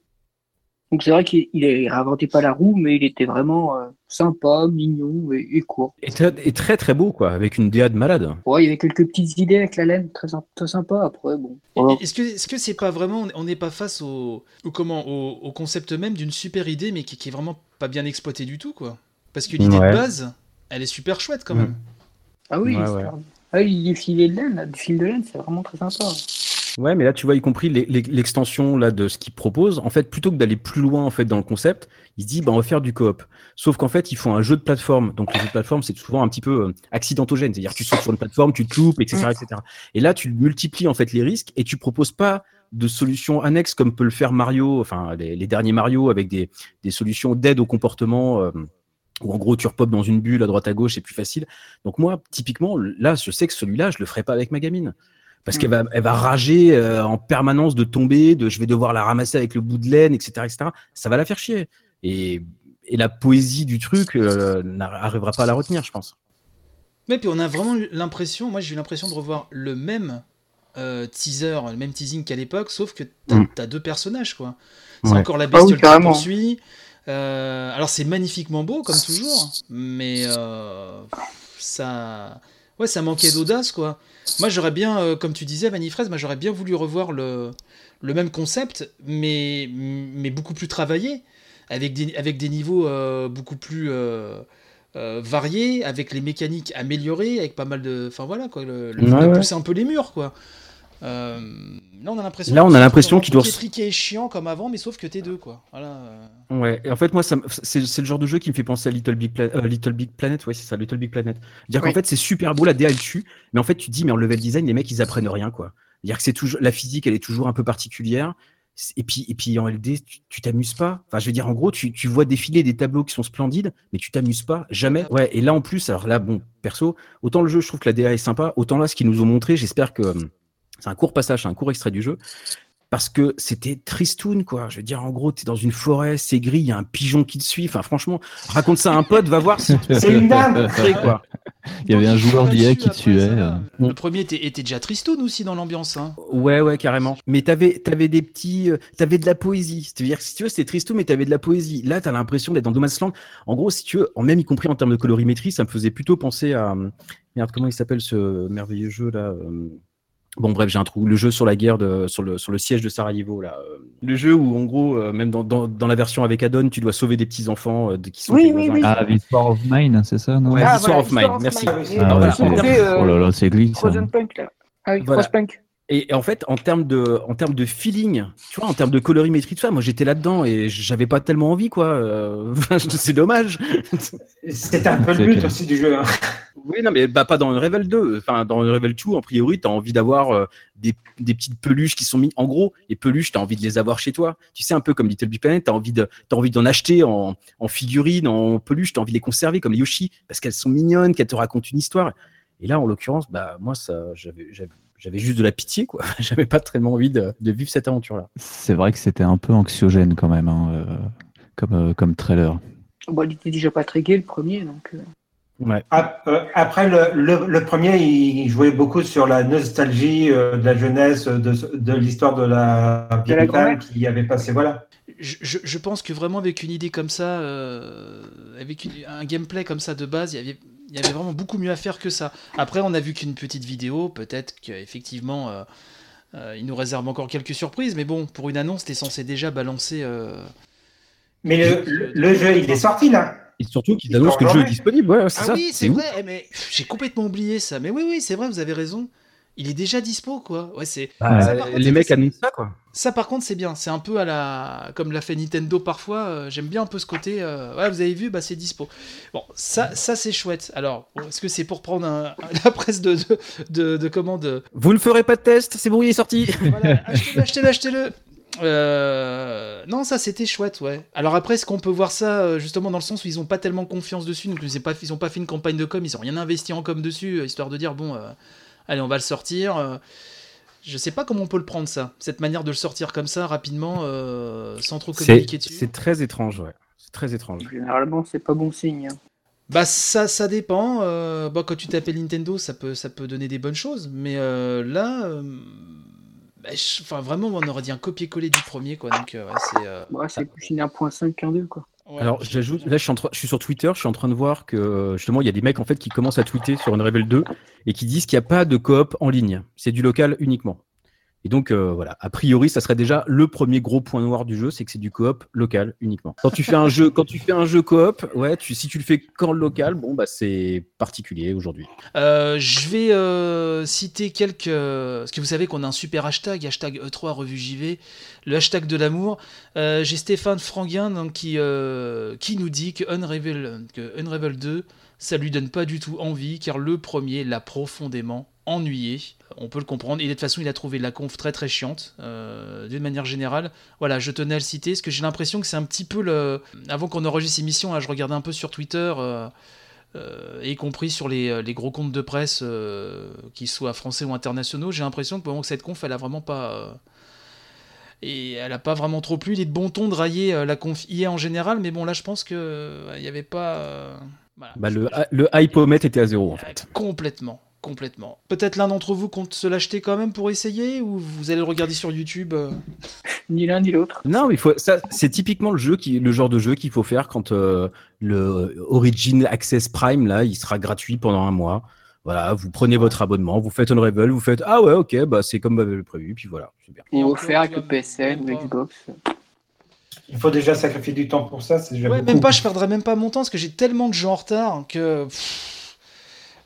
Donc, c'est vrai qu'il il, il réinventait pas la roue, mais il était vraiment euh, sympa, mignon et, et court. Et, très- et très très beau, quoi, avec une DA de malade. Ouais, il y avait quelques petites idées avec la laine, très, très sympa. Après, bon. Voilà. Est-ce que est-ce que c'est pas vraiment on n'est pas face au, au comment au, au concept même d'une super idée mais qui, qui est vraiment pas bien exploitée du tout quoi? Parce que l'idée Ouais. de base, elle est super chouette quand Mm. même. Ah oui, Ouais, c'est ouais. Ah, les filets de laine, le fil de laine, c'est vraiment très sympa. Ouais, mais là, tu vois, y compris l'extension là de ce qu'ils proposent, en fait, plutôt que d'aller plus loin en fait dans le concept, ils se disent, bah, on va faire du coop. Sauf qu'en fait, ils font un jeu de plateforme. Donc, le jeu de plateforme, c'est souvent un petit peu euh, accidentogène. C'est-à-dire, tu sautes sur une plateforme, tu te loupes, etc., etc. Et là, tu multiplies en fait les risques et tu proposes pas de solutions annexes comme peut le faire Mario, enfin les, les derniers Mario avec des, des solutions d'aide au comportement. euh, où en gros tu repopes dans une bulle à droite à gauche, c'est plus facile. Donc moi, typiquement, là, je sais que celui-là, je le ferai pas avec ma gamine. Parce qu'elle va, elle va rager euh, en permanence de tomber, de je vais devoir la ramasser avec le bout de laine, etc., etc. Ça va la faire chier. Et, et la poésie du truc euh, n'arrivera pas à la retenir, je pense. Mais puis on a vraiment l'impression, moi j'ai eu l'impression de revoir le même euh, teaser, le même teasing qu'à l'époque, sauf que t'as Mm. t'as deux personnages quoi. C'est Ouais. encore la Ah oui, bestiole qui poursuit. Euh, alors c'est magnifiquement beau comme toujours, mais euh, ça, ouais, ça manquait d'audace quoi. Moi j'aurais bien, euh, comme tu disais, Vanifraise, moi j'aurais bien voulu revoir le, le même concept, mais, mais beaucoup plus travaillé, avec des, avec des niveaux euh, beaucoup plus euh, variés, avec les mécaniques améliorées, avec pas mal de, enfin voilà quoi, le, le ouais. pousser un peu les murs quoi. Euh, là on a l'impression. Là, on a se l'impression qu'il doit truc étriqué et chiant comme avant, mais sauf que t'es deux quoi. Voilà. euh. Ouais, et en fait, moi, c'est c'est le genre de jeu qui me fait penser à Little Big, Pla- euh, Little Big Planet. Ouais, c'est ça, Little Big Planet. Dire Oui. qu'en fait, c'est super beau, la DA, elle tue, mais en fait, tu te dis, mais en level design, les mecs, ils apprennent rien, quoi. Dire que c'est toujours, la physique, elle est toujours un peu particulière. Et puis, et puis en LD, tu- t'amuses pas. Enfin, je veux dire, en gros, tu, tu vois défiler des tableaux qui sont splendides, mais tu t'amuses pas, jamais. Ouais, et là, en plus, alors là, bon, perso, autant le jeu, je trouve que la DA est sympa, autant là, ce qu'ils nous ont montré, j'espère que hum, c'est un court passage, c'est un court extrait du jeu. Parce que c'était tristoun, quoi. Je veux dire, en gros, t'es dans une forêt, c'est gris, il y a un pigeon qui te suit. Enfin, franchement, raconte ça à un pote, va voir si C'est une dame. c'est quoi. Il y avait un joueur d'IA qui tuait, ça euh. Le premier était, était déjà tristoun aussi dans l'ambiance. Hein. Ouais, ouais, carrément. Mais t'avais, t'avais des petits, euh, t'avais de la poésie. C'est-à-dire que si tu veux, c'était tristoun, mais t'avais de la poésie. Là, t'as l'impression d'être dans No Man's Land. En gros, si tu veux, en même y compris en termes de colorimétrie, ça me faisait plutôt penser à, euh, merde, comment il s'appelle ce merveilleux jeu là? Euh, Bon bref, j'ai un trou. Le jeu sur la guerre de, sur le sur le siège de Sarajevo là. euh, Le jeu où en gros, euh, même dans, dans, dans la version avec Adon, tu dois sauver des petits enfants qui sont Oui, tes oui, oui. Ah, Victor of Mine, c'est ça, non? Ouais, Ah, voilà, of Mine, of merci. Mine. Ah, Ah, ouais, euh, Oh là là, c'est glitch. ça. Frozen Punk, là. Ah oui, Voilà. Frostpunk. Et, et en fait, en termes de, en termes de feeling, tu vois, en termes de colorimétrie, tout ça, moi j'étais là-dedans et j'avais pas tellement envie, quoi. Euh, c'est dommage. C'est un peu le but clair. aussi du jeu. hein. Oui, non, mais bah, pas dans le Revel 2. Enfin, dans le Revel 2, en priori, tu as envie d'avoir euh, des, des petites peluches qui sont mises. En gros, les peluches, tu as envie de les avoir chez toi. Tu sais, un peu comme Little Big Planet, tu as envie de- t'as envie d'en acheter en, en figurines, en peluche, tu as envie de les conserver comme les Yoshi, parce qu'elles sont mignonnes, qu'elles te racontent une histoire. Et là, en l'occurrence, bah, moi, ça, j'avais, j'avais, j'avais juste de la pitié, quoi. J'avais pas tellement envie de, de vivre cette aventure-là. C'est vrai que c'était un peu anxiogène quand même, hein, euh, comme, euh, comme trailer. Bon, il était déjà pas très gai le premier, donc. euh, Ouais. Euh, Après, le, le, le premier, il jouait beaucoup sur la nostalgie euh, de la jeunesse, de, de l'histoire de la grand-mère. qui avait passé. Voilà. Je, pense que vraiment avec une idée comme ça, euh, avec une- un gameplay comme ça de base, il y avait, il y avait vraiment beaucoup mieux à faire que ça. Après, on a vu qu'une petite vidéo, peut-être qu'effectivement, euh, euh, il nous réserve encore quelques surprises, mais bon, pour une annonce, t'es censé déjà balancer. euh, Mais le, le- le jeu, il est sorti là. Et surtout qu'ils Ils annoncent que le jeu est disponible. Ouais, c'est Ah ça. oui, c'est vrai, eh, mais j'ai complètement oublié ça. Mais oui, oui, c'est vrai, vous avez raison. Il est déjà dispo, quoi. Ouais, c'est. Bah, Ça, par contre, les mecs annoncent ça, quoi. Ça, par contre, c'est bien. C'est un peu à la. Comme l'a fait Nintendo parfois. euh, J'aime bien un peu ce côté. euh, Ouais, vous avez vu, bah, c'est dispo. Bon, ça, ça c'est chouette. Alors, est-ce que c'est pour prendre un- la presse de, de, de, de comment de- Vous ne ferez pas de test, c'est bon, il est sorti. Voilà, achetez-le, achetez-le, achetez-le. Euh, Non, ça c'était chouette, ouais. Alors après, est-ce qu'on peut voir ça euh, justement dans le sens où ils ont pas tellement confiance dessus, donc ils ont pas, ils ont pas fait une campagne de com, ils ont rien investi en com dessus, euh, histoire de dire bon, euh, allez, on va le sortir. je sais pas comment on peut le prendre ça, cette manière de le sortir comme ça rapidement, euh, sans trop communiquer dessus. c'est très étrange, ouais. C'est très étrange. Généralement, c'est pas bon signe. hein. Bah ça, ça dépend. euh, bon, quand tu t'appelles Nintendo, ça peut, ça peut donner des bonnes choses, mais euh, là, euh, enfin vraiment, on aurait dit un copier-coller du premier, quoi. Donc euh, ouais, c'est. euh, Ouais, c'est plus une 1.5 qu'un 2, quoi. ouais. Alors, j'ajoute, là, je suis, en train- je suis sur Twitter, je suis en train de voir que justement, il y a des mecs en fait qui commencent à tweeter sur une Rebel 2 et qui disent qu'il n'y a pas de coop en ligne. C'est du local uniquement. Et donc, euh, voilà, a priori, ça serait déjà le premier gros point noir du jeu, c'est que c'est du coop local uniquement. Quand tu fais un jeu, quand tu fais un jeu coop, ouais, si tu le fais qu'en local, bon, bah, c'est particulier aujourd'hui. Euh, je vais euh, citer quelques. Parce que vous savez qu'on a un super hashtag, hashtag E3 Revue JV, le hashtag de l'amour. J'ai Stéphane Franguin qui, qui nous dit que Unravel, que Unravel 2, ça lui donne pas du tout envie, car le premier l'a profondément ennuyé. On peut le comprendre. Et de toute façon, il a trouvé la conf très très chiante, euh, d'une manière générale. Voilà, je tenais à le citer, parce que j'ai l'impression que c'est un petit peu le. Avant qu'on enregistre cette émission, là, je regardais un peu sur Twitter. euh, euh, y compris sur les, les gros comptes de presse, qu'ils soient français ou internationaux, j'ai l'impression que, cette conf, elle a vraiment pas. et elle a pas vraiment trop plu. Il est de bon ton de railler la conf IA en général, mais bon, là, je pense que euh, il y avait pas. voilà. Bah, le, le hypomètre était à zéro en fait. Complètement, complètement. Peut-être l'un d'entre vous compte se l'acheter quand même pour essayer, ou vous allez le regarder sur YouTube euh Ni l'un ni l'autre. Non, mais il faut, ça, c'est typiquement le jeu qui, le genre de jeu qu'il faut faire quand euh, le Origin Access Prime là, il sera gratuit pendant un mois. Voilà, vous prenez votre abonnement, vous faites Unravel, vous faites ah ouais ok bah c'est comme avait prévu puis voilà c'est bien. Et offert avec le PSN pas. Xbox. Il faut déjà sacrifier du temps pour ça. C'est déjà Ouais, beaucoup. même pas, je perdrais même pas mon temps parce que j'ai tellement de jeux en retard que. pff,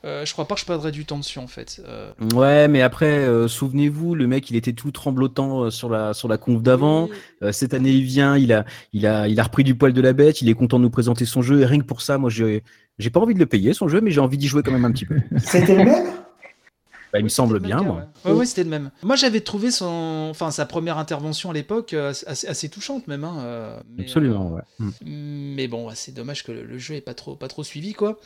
euh, je crois pas que je perdrais du temps dessus en fait. Euh, Ouais, mais après euh, souvenez-vous, le mec il était tout tremblotant euh, sur la sur la conf d'avant. oui. Euh, cette année il vient, il a il a il a repris du poil de la bête, il est content de nous présenter son jeu et rien que pour ça, moi j'ai j'ai pas envie de le payer son jeu, mais j'ai envie d'y jouer quand même un petit peu. C'était le même? Bah, il me Oui, semble bien. cas, moi. Ouais, ouais, ouais, c'était le même. Moi, j'avais trouvé son, enfin, sa première intervention à l'époque euh, assez, assez touchante même. hein, euh, mais, Absolument, ouais. Mm. euh, mais bon, c'est dommage que le, le jeu ait pas trop, pas trop suivi quoi.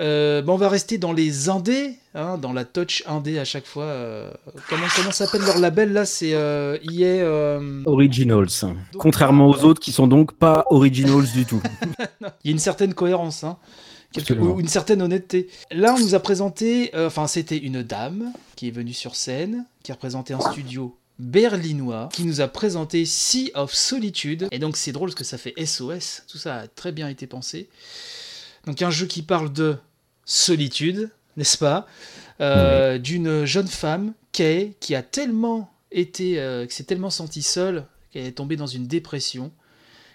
Euh, bon, on va rester dans les indés, hein, dans la touch indé à chaque fois. euh, comment comment s'appelle leur label là C'est euh, EA. euh, Originals. Contrairement aux autres qui sont donc pas originals du tout. Il y a une certaine cohérence, hein, quelque- ou une certaine honnêteté. Là, on nous a présenté, euh, enfin, c'était une dame qui est venue sur scène, qui a représenté un studio berlinois, qui nous a présenté Sea of Solitude. Et donc, c'est drôle parce que ça fait SOS, tout ça a très bien été pensé. Donc, un jeu qui parle de solitude, n'est-ce pas? Euh, D'une jeune femme, Kay, qui a tellement été, euh, qui s'est tellement sentie seule qu'elle est tombée dans une dépression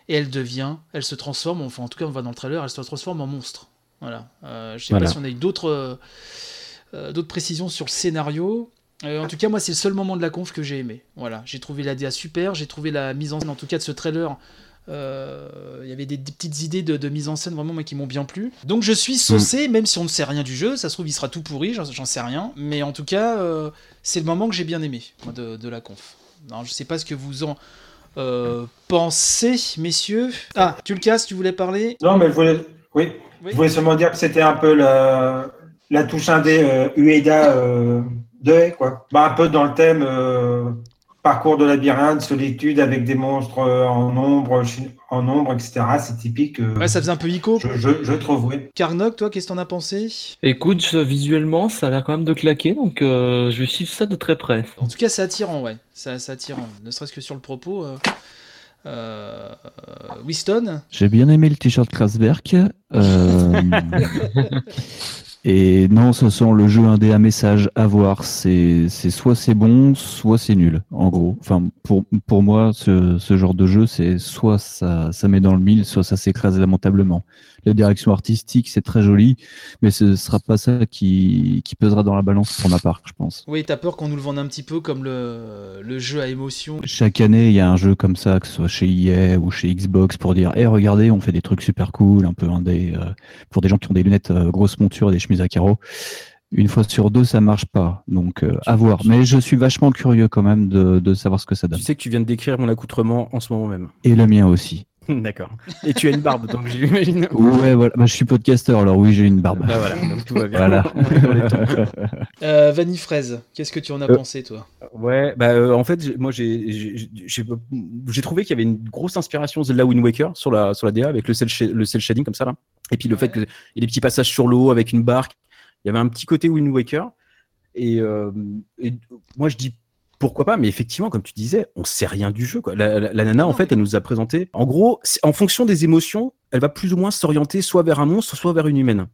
et elle devient, elle se transforme, enfin en tout cas on va dans le trailer, elle se transforme en monstre. Voilà. Euh, je sais Voilà. pas si on a eu d'autres euh, euh, d'autres précisions sur le scénario. Euh, en tout cas, moi, c'est le seul moment de la conf que j'ai aimé. Voilà, j'ai trouvé la DA super, j'ai trouvé la mise en scène, en tout cas de ce trailer. euh, Il y avait des, des petites idées de, de mise en scène vraiment moi, qui m'ont bien plu. Donc je suis saucé, même si on ne sait rien du jeu. Ça se trouve, il sera tout pourri, j'en sais rien. Mais en tout cas, euh, c'est le moment que j'ai bien aimé moi, de, de la conf. Alors, je sais pas ce que vous en euh, pensez, messieurs. Ah, tu le casses, tu voulais parler? Non, mais je voulais, oui, Oui. je voulais seulement dire que c'était un peu la, la touche indé euh, Ueda euh, de Haye, quoi. Bah, un peu dans le thème euh, parcours de labyrinthe, solitude avec des monstres euh, en ombre, chi- en ombre, etc. C'est typique. euh, Ouais, ça faisait un peu ico. je, je, je trouve, oui. Carnock, toi, qu'est-ce que t'en as pensé? Écoute, je- visuellement, ça a l'air quand même de claquer, donc euh, je suivre ça de très près. En tout cas, c'est attirant, ouais. C'est c'est attirant. Ne serait-ce que sur le propos. Euh, Winston J'ai bien aimé le t-shirt Kraftwerk. euh, et non, ce sont le jeu indé à message à voir. C'est c'est soit c'est bon, soit c'est nul, en gros. Enfin, pour, pour moi, ce, ce genre de jeu, c'est soit ça, ça met dans le mille, soit ça s'écrase lamentablement. La direction artistique, c'est très joli, mais ce sera pas ça qui, qui pesera dans la balance pour ma part, je pense. Oui, t'as peur qu'on nous le vende un petit peu comme le, le jeu à émotion? Chaque année, il y a un jeu comme ça, que ce soit chez EA ou chez Xbox, pour dire Eh, regardez, on fait des trucs super cool, un peu indé, euh, pour des gens qui ont des lunettes euh, grosse monture et des chemises carreaux. Une fois sur deux, ça marche pas. Donc, euh, à voir. Mais je suis vachement curieux quand même de, de savoir ce que ça donne. Tu sais que tu viens de décrire mon accoutrement en ce moment même. Et le mien aussi. D'accord. Et tu as une barbe, donc j'imagine. Ouais, voilà. Bah, je suis podcasteur, alors oui, j'ai une barbe. Bah voilà, donc tout va bien. Voilà. Euh, Vanille Fraise, qu'est-ce que tu en as Euh, pensé, toi? Ouais, bah euh, en fait, moi j'ai j'ai- j'ai j'ai trouvé qu'il y avait une grosse inspiration Zelda Wind Waker sur la sur la DA avec le cel le cel shading comme ça là. Et puis le fait qu'il y ait des petits passages sur l'eau avec une barque, il y avait un petit côté Wind Waker. Et, euh, et moi je dis pourquoi pas, mais effectivement, comme tu disais, on sait rien du jeu. Quoi. La, la- la nana, en fait, elle nous a présenté. En gros, en fonction des émotions, elle va plus ou moins s'orienter soit vers un monstre, soit vers une humaine.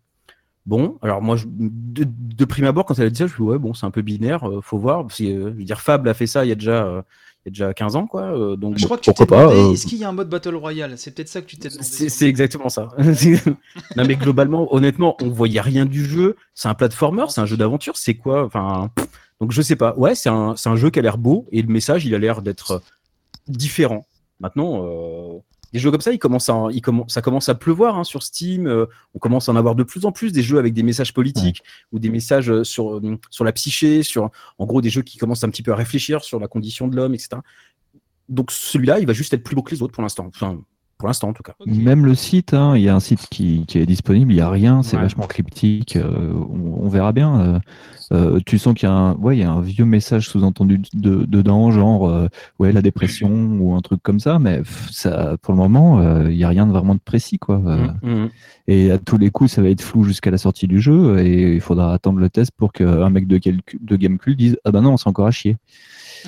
Bon, alors moi, je- de, de prime abord, quand elle a dit ça, je me suis dit, ouais, bon, c'est un peu binaire, euh, faut voir. Parce que, euh, je veux dire, Fable a fait ça il y a déjà, euh, il y a déjà 15 ans, quoi. euh, donc, Je bon, crois que tu t'es demandé, euh, est-ce qu'il y a un mode Battle Royale? C'est peut-être ça que tu t'es demandé. c'est exactement ça. non, mais globalement, honnêtement, on voyait rien du jeu. C'est un platformer, c'est un jeu d'aventure, c'est quoi? Enfin, donc je sais pas. Ouais, c'est un, c'est un jeu qui a l'air beau et le message, il a l'air d'être différent. Maintenant, euh, des jeux comme ça, il commence à, ça commence à pleuvoir hein, sur Steam. euh, on commence à en avoir de plus en plus des jeux avec des messages politiques ou des messages euh, sur, euh, sur la psyché, sur, en gros, des jeux qui commencent un petit peu à réfléchir sur la condition de l'homme, etc. Donc celui-là, il va juste être plus beau que les autres pour l'instant. Enfin, pour l'instant en tout cas. Même le site, hein, il y a un site qui, qui est disponible, il n'y a rien, c'est Ouais. vachement cryptique, euh, on, on verra bien. euh, euh, tu sens qu'il y, a un- ouais, il y a un vieux message sous-entendu de- dedans, genre euh, ouais, la dépression ou un truc comme ça, mais pff, ça, pour le moment, euh, il n'y a rien de vraiment de précis. Quoi. Mm, mm. Et à tous les coups, ça va être flou jusqu'à la sortie du jeu et il faudra attendre le test pour qu'un mec de, de Gamecube dise Ah bah non, c'est encore à chier.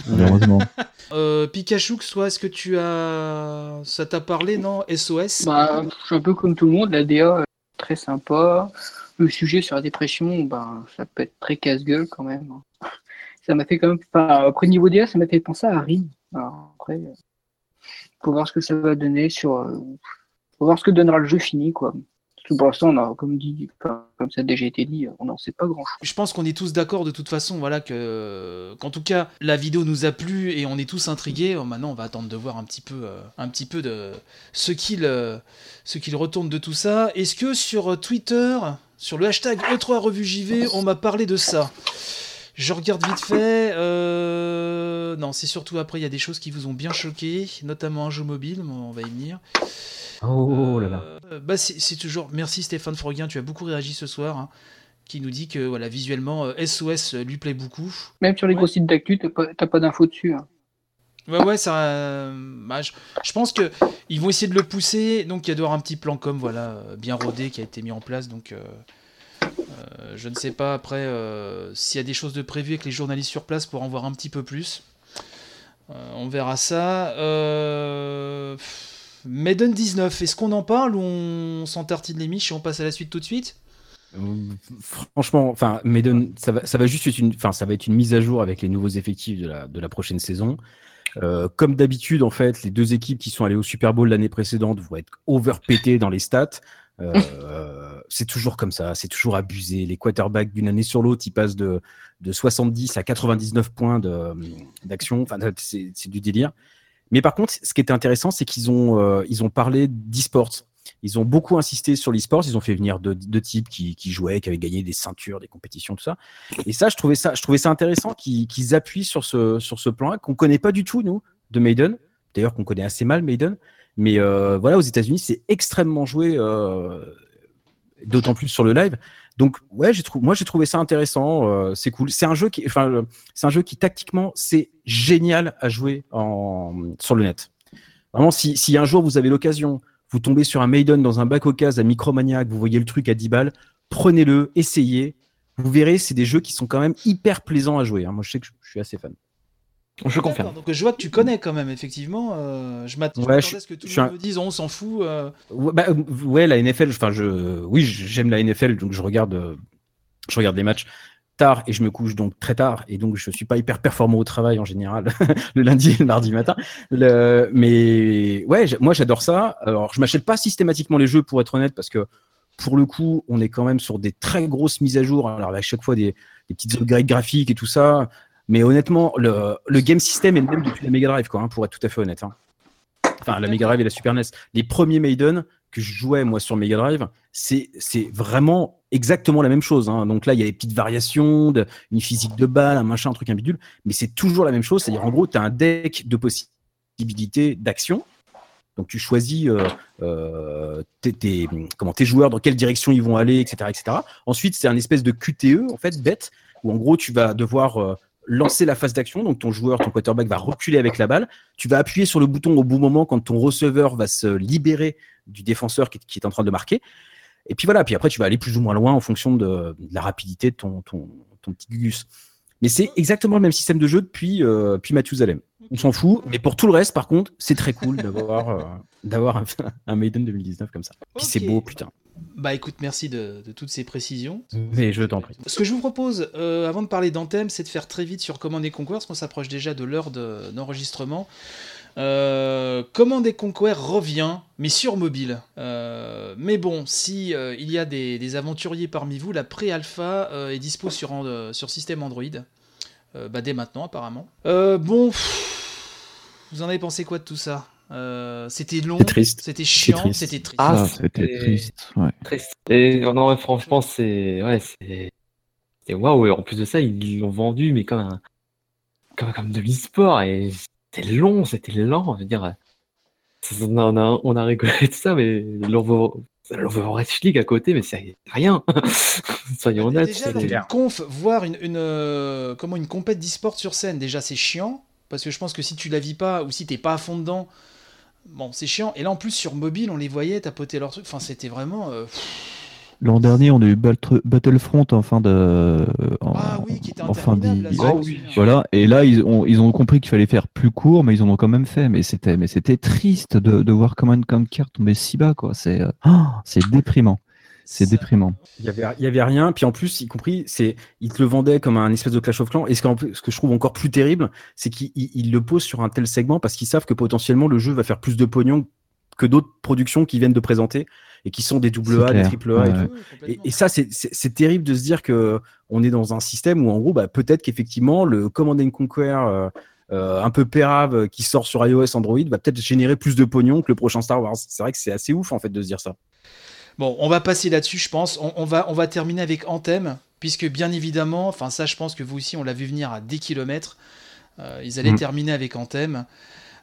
Malheureusement. Euh, Pikachu, toi, est-ce que tu as. Ça t'a parlé, non SOS Bah, je suis un peu comme tout le monde, la DA est très sympa. Le sujet sur la dépression, ben, ça peut être très casse-gueule quand même. Ça m'a fait quand même. Enfin, après, niveau DA, ça m'a fait penser à Rim. Alors, après, euh, faut voir ce que ça va donner sur. euh, Faut voir ce que donnera le jeu fini, quoi. Que pour l'instant, comme comme ça a déjà été dit, on n'en sait pas grand-chose. Je pense qu'on est tous d'accord de toute façon, voilà, que qu'en tout cas la vidéo nous a plu et on est tous intrigués. Oh, Maintenant, on va attendre de voir un petit peu, euh, un petit peu de ce qu'il, euh, ce qu'il retourne de tout ça. Est-ce que sur Twitter, sur le hashtag E3 Revue JV, on m'a parlé de ça? Je regarde vite fait. euh, Non, c'est surtout après, il y a des choses qui vous ont bien choqué, notamment un jeu mobile. On va y venir. Oh là là. Euh, bah c'est c'est toujours. Merci Stéphane Froguin, tu as beaucoup réagi ce soir. hein, qui nous dit que voilà, visuellement, euh, SOS lui plaît beaucoup. Même sur les Ouais. gros sites d'actu, t'as pas, pas d'infos dessus. hein. Ouais, ouais, ça. euh, bah, je, je pense que ils vont essayer de le pousser. Donc, il y a d'avoir un petit plan comme voilà, euh, bien rodé qui a été mis en place. Donc, euh, euh, je ne sais pas après euh, s'il y a des choses de prévues avec les journalistes sur place pour en voir un petit peu plus. Euh, on verra ça. Euh... Maiden 19, est-ce qu'on en parle ou on s'entartine les miches et on passe à la suite tout de suite? Franchement, enfin, Maiden, ça va, ça va juste être une, enfin, ça va être une mise à jour avec les nouveaux effectifs de la, de la prochaine saison. Euh, comme d'habitude, en fait, les deux équipes qui sont allées au Super Bowl l'année précédente vont être overpétées dans les stats. Euh, c'est toujours comme ça, c'est toujours abusé. Les quarterbacks d'une année sur l'autre, ils passent de, de 70 à 99 points d'action. Enfin, c'est du délire. Mais par contre, ce qui était intéressant, c'est qu'ils ont, euh, ils ont parlé d'e-sports. Ils ont beaucoup insisté sur l'e-sport. Ils ont fait venir deux, deux types qui, qui jouaient, qui avaient gagné des ceintures, des compétitions, tout ça. Et ça, je trouvais ça, je trouvais ça intéressant qu'ils qu'ils appuient sur ce, sur ce plan-là, qu'on connaît pas du tout, nous, de Maiden. D'ailleurs, qu'on connaît assez mal, Maiden. Mais euh, voilà, aux États-Unis, c'est extrêmement joué, euh, d'autant plus sur le live. Donc ouais, j'ai trouvé, moi j'ai trouvé ça intéressant, euh, c'est cool. C'est un jeu qui, enfin, c'est un jeu qui tactiquement c'est génial à jouer en, sur le net. Vraiment, si, si un jour vous avez l'occasion, vous tombez sur un Maiden dans un bac au cas à Micromaniac, vous voyez le truc à 10 balles, prenez-le, essayez. Vous verrez, c'est des jeux qui sont quand même hyper plaisants à jouer. hein. Moi, je sais que je suis assez fan. Je confirme. Donc je vois que tu connais quand même, effectivement. euh, je m'attends Ouais, à ce que tout le monde me dise on s'en fout. euh. Ouais, bah, euh, ouais, la NFL, enfin, je, oui, j'aime la NFL, donc je regarde, je regarde les matchs tard et je me couche donc très tard et donc je suis pas hyper performant au travail en général le lundi et le mardi matin. Le, mais ouais, moi j'adore ça. Alors je m'achète pas systématiquement les jeux pour être honnête parce que pour le coup on est quand même sur des très grosses mises à jour. Alors à chaque fois des, des petites upgrades graphiques et tout ça. Mais honnêtement, le, game system est le même depuis la Mega Drive, quoi, hein, pour être tout à fait honnête. hein. Enfin, la Mega Drive et la Super NES. Les premiers Maiden que je jouais moi sur Mega Drive, c'est vraiment exactement la même chose. hein. Donc là, il y a des petites variations, de, une physique de balle, un machin, un truc, un bidule, mais c'est toujours la même chose. C'est-à-dire, en gros, tu as un deck de possibilités d'action. Donc tu choisis euh, euh, tes, tes- comment, tes joueurs, dans quelle direction ils vont aller, etc. etc. Ensuite, c'est un espèce de QTE, en fait, bête, où en gros, tu vas devoir euh, lancer la phase d'action. Donc ton joueur, ton quarterback va reculer avec la balle. Tu vas appuyer sur le bouton au bon moment quand ton receveur va se libérer du défenseur qui, qui est en train de marquer. Et puis voilà, puis après, tu vas aller plus ou moins loin en fonction de, de la rapidité de ton, ton, ton petit Gugus. Mais c'est exactement le même système de jeu depuis, euh, depuis. On s'en fout, mais pour tout le reste, par contre, c'est très cool d'avoir euh, d'avoir un, un Maiden 2019 comme ça. Puis c'est beau, putain. Bah écoute, merci de, de toutes ces précisions. Mais je t'en prie. Ce que je vous propose, euh, avant de parler d'Anthem, c'est de faire très vite sur Command Conquer, parce qu'on s'approche déjà de l'heure de- d'enregistrement. Euh, Command Conquer revient, mais sur mobile. Euh, mais bon, si il y a des, des aventuriers parmi vous, la pré-alpha est dispo sur, système Android. Bah, dès maintenant, apparemment. Euh, bon, pff, vous en avez pensé quoi de tout ça? Euh, C'était long, c'était chiant, c'était triste. Ah, Ça, c'était triste. Ouais. Triste. Et non, ouais, franchement, c'est. Ouais, c'est. Waouh. En plus de ça, ils l'ont vendu, mais comme un. Comme, comme de l'e-sport. Et c'était long, c'était lent. Je veux dire. On a, on a, on a rigolé de ça, mais l'Overwatch l'Overwatch League à côté, mais c'est rien. Soyons honnêtes. Déjà, c'est- dans une conf, voir une, une, euh, comment, une compète d'e-sport sur scène, déjà c'est chiant, parce que je pense que si tu la vis pas, ou si t'es pas à fond dedans, bon, c'est chiant. Et là, en plus, sur mobile, on les voyait tapoter leur truc, enfin, c'était vraiment... euh, L'an dernier, on a eu Battle- Battlefront en fin de. En, Ah oui, qui était en fin je me souviens. Voilà, et là, ils ont, ils ont compris qu'il fallait faire plus court, mais ils en ont quand même fait. Mais c'était, mais c'était triste de, de voir Command Conquer tomber si bas, quoi. C'est, euh, c'est déprimant. C'est déprimant. Il y avait, il y avait rien. Puis en plus, y compris, c'est, il te le vendait comme un espèce de Clash of Clans. Et ce, que je trouve encore plus terrible, c'est qu'ils ils- ils le posent sur un tel segment parce qu'ils savent que potentiellement le jeu va faire plus de pognon que d'autres productions qui viennent de présenter et qui sont des double A, des triple A et Ouais, tout. Et, ça, c'est terrible de se dire que on est dans un système où, en gros, bah, peut-être qu'effectivement, le Command and Conquer euh, euh, un peu pérave euh, qui sort sur iOS, Android, va peut-être générer plus de pognon que le prochain Star Wars. C'est vrai que c'est assez ouf, en fait, de se dire ça. Bon, on va passer là-dessus, je pense. On, on va, on va terminer avec Anthem, puisque bien évidemment, enfin ça, je pense que vous aussi, on l'a vu venir à des kilomètres. Euh, ils allaient Mm. terminer avec Anthem.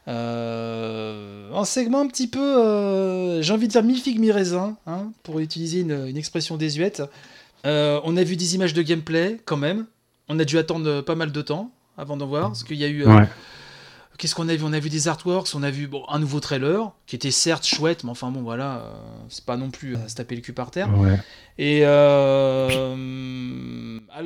Euh, un segment un petit peu, euh, j'ai envie de dire mi figue mi raisin, hein, pour utiliser une, une expression désuète. On a vu des images de gameplay quand même. On a dû attendre pas mal de temps avant d'en voir, parce qu'il y a eu. Qu'est-ce qu'on a vu? On a vu des artworks, on a vu bon, un nouveau trailer qui était certes chouette, mais enfin bon voilà, euh, c'est pas non plus à se taper le cul par terre. Et euh,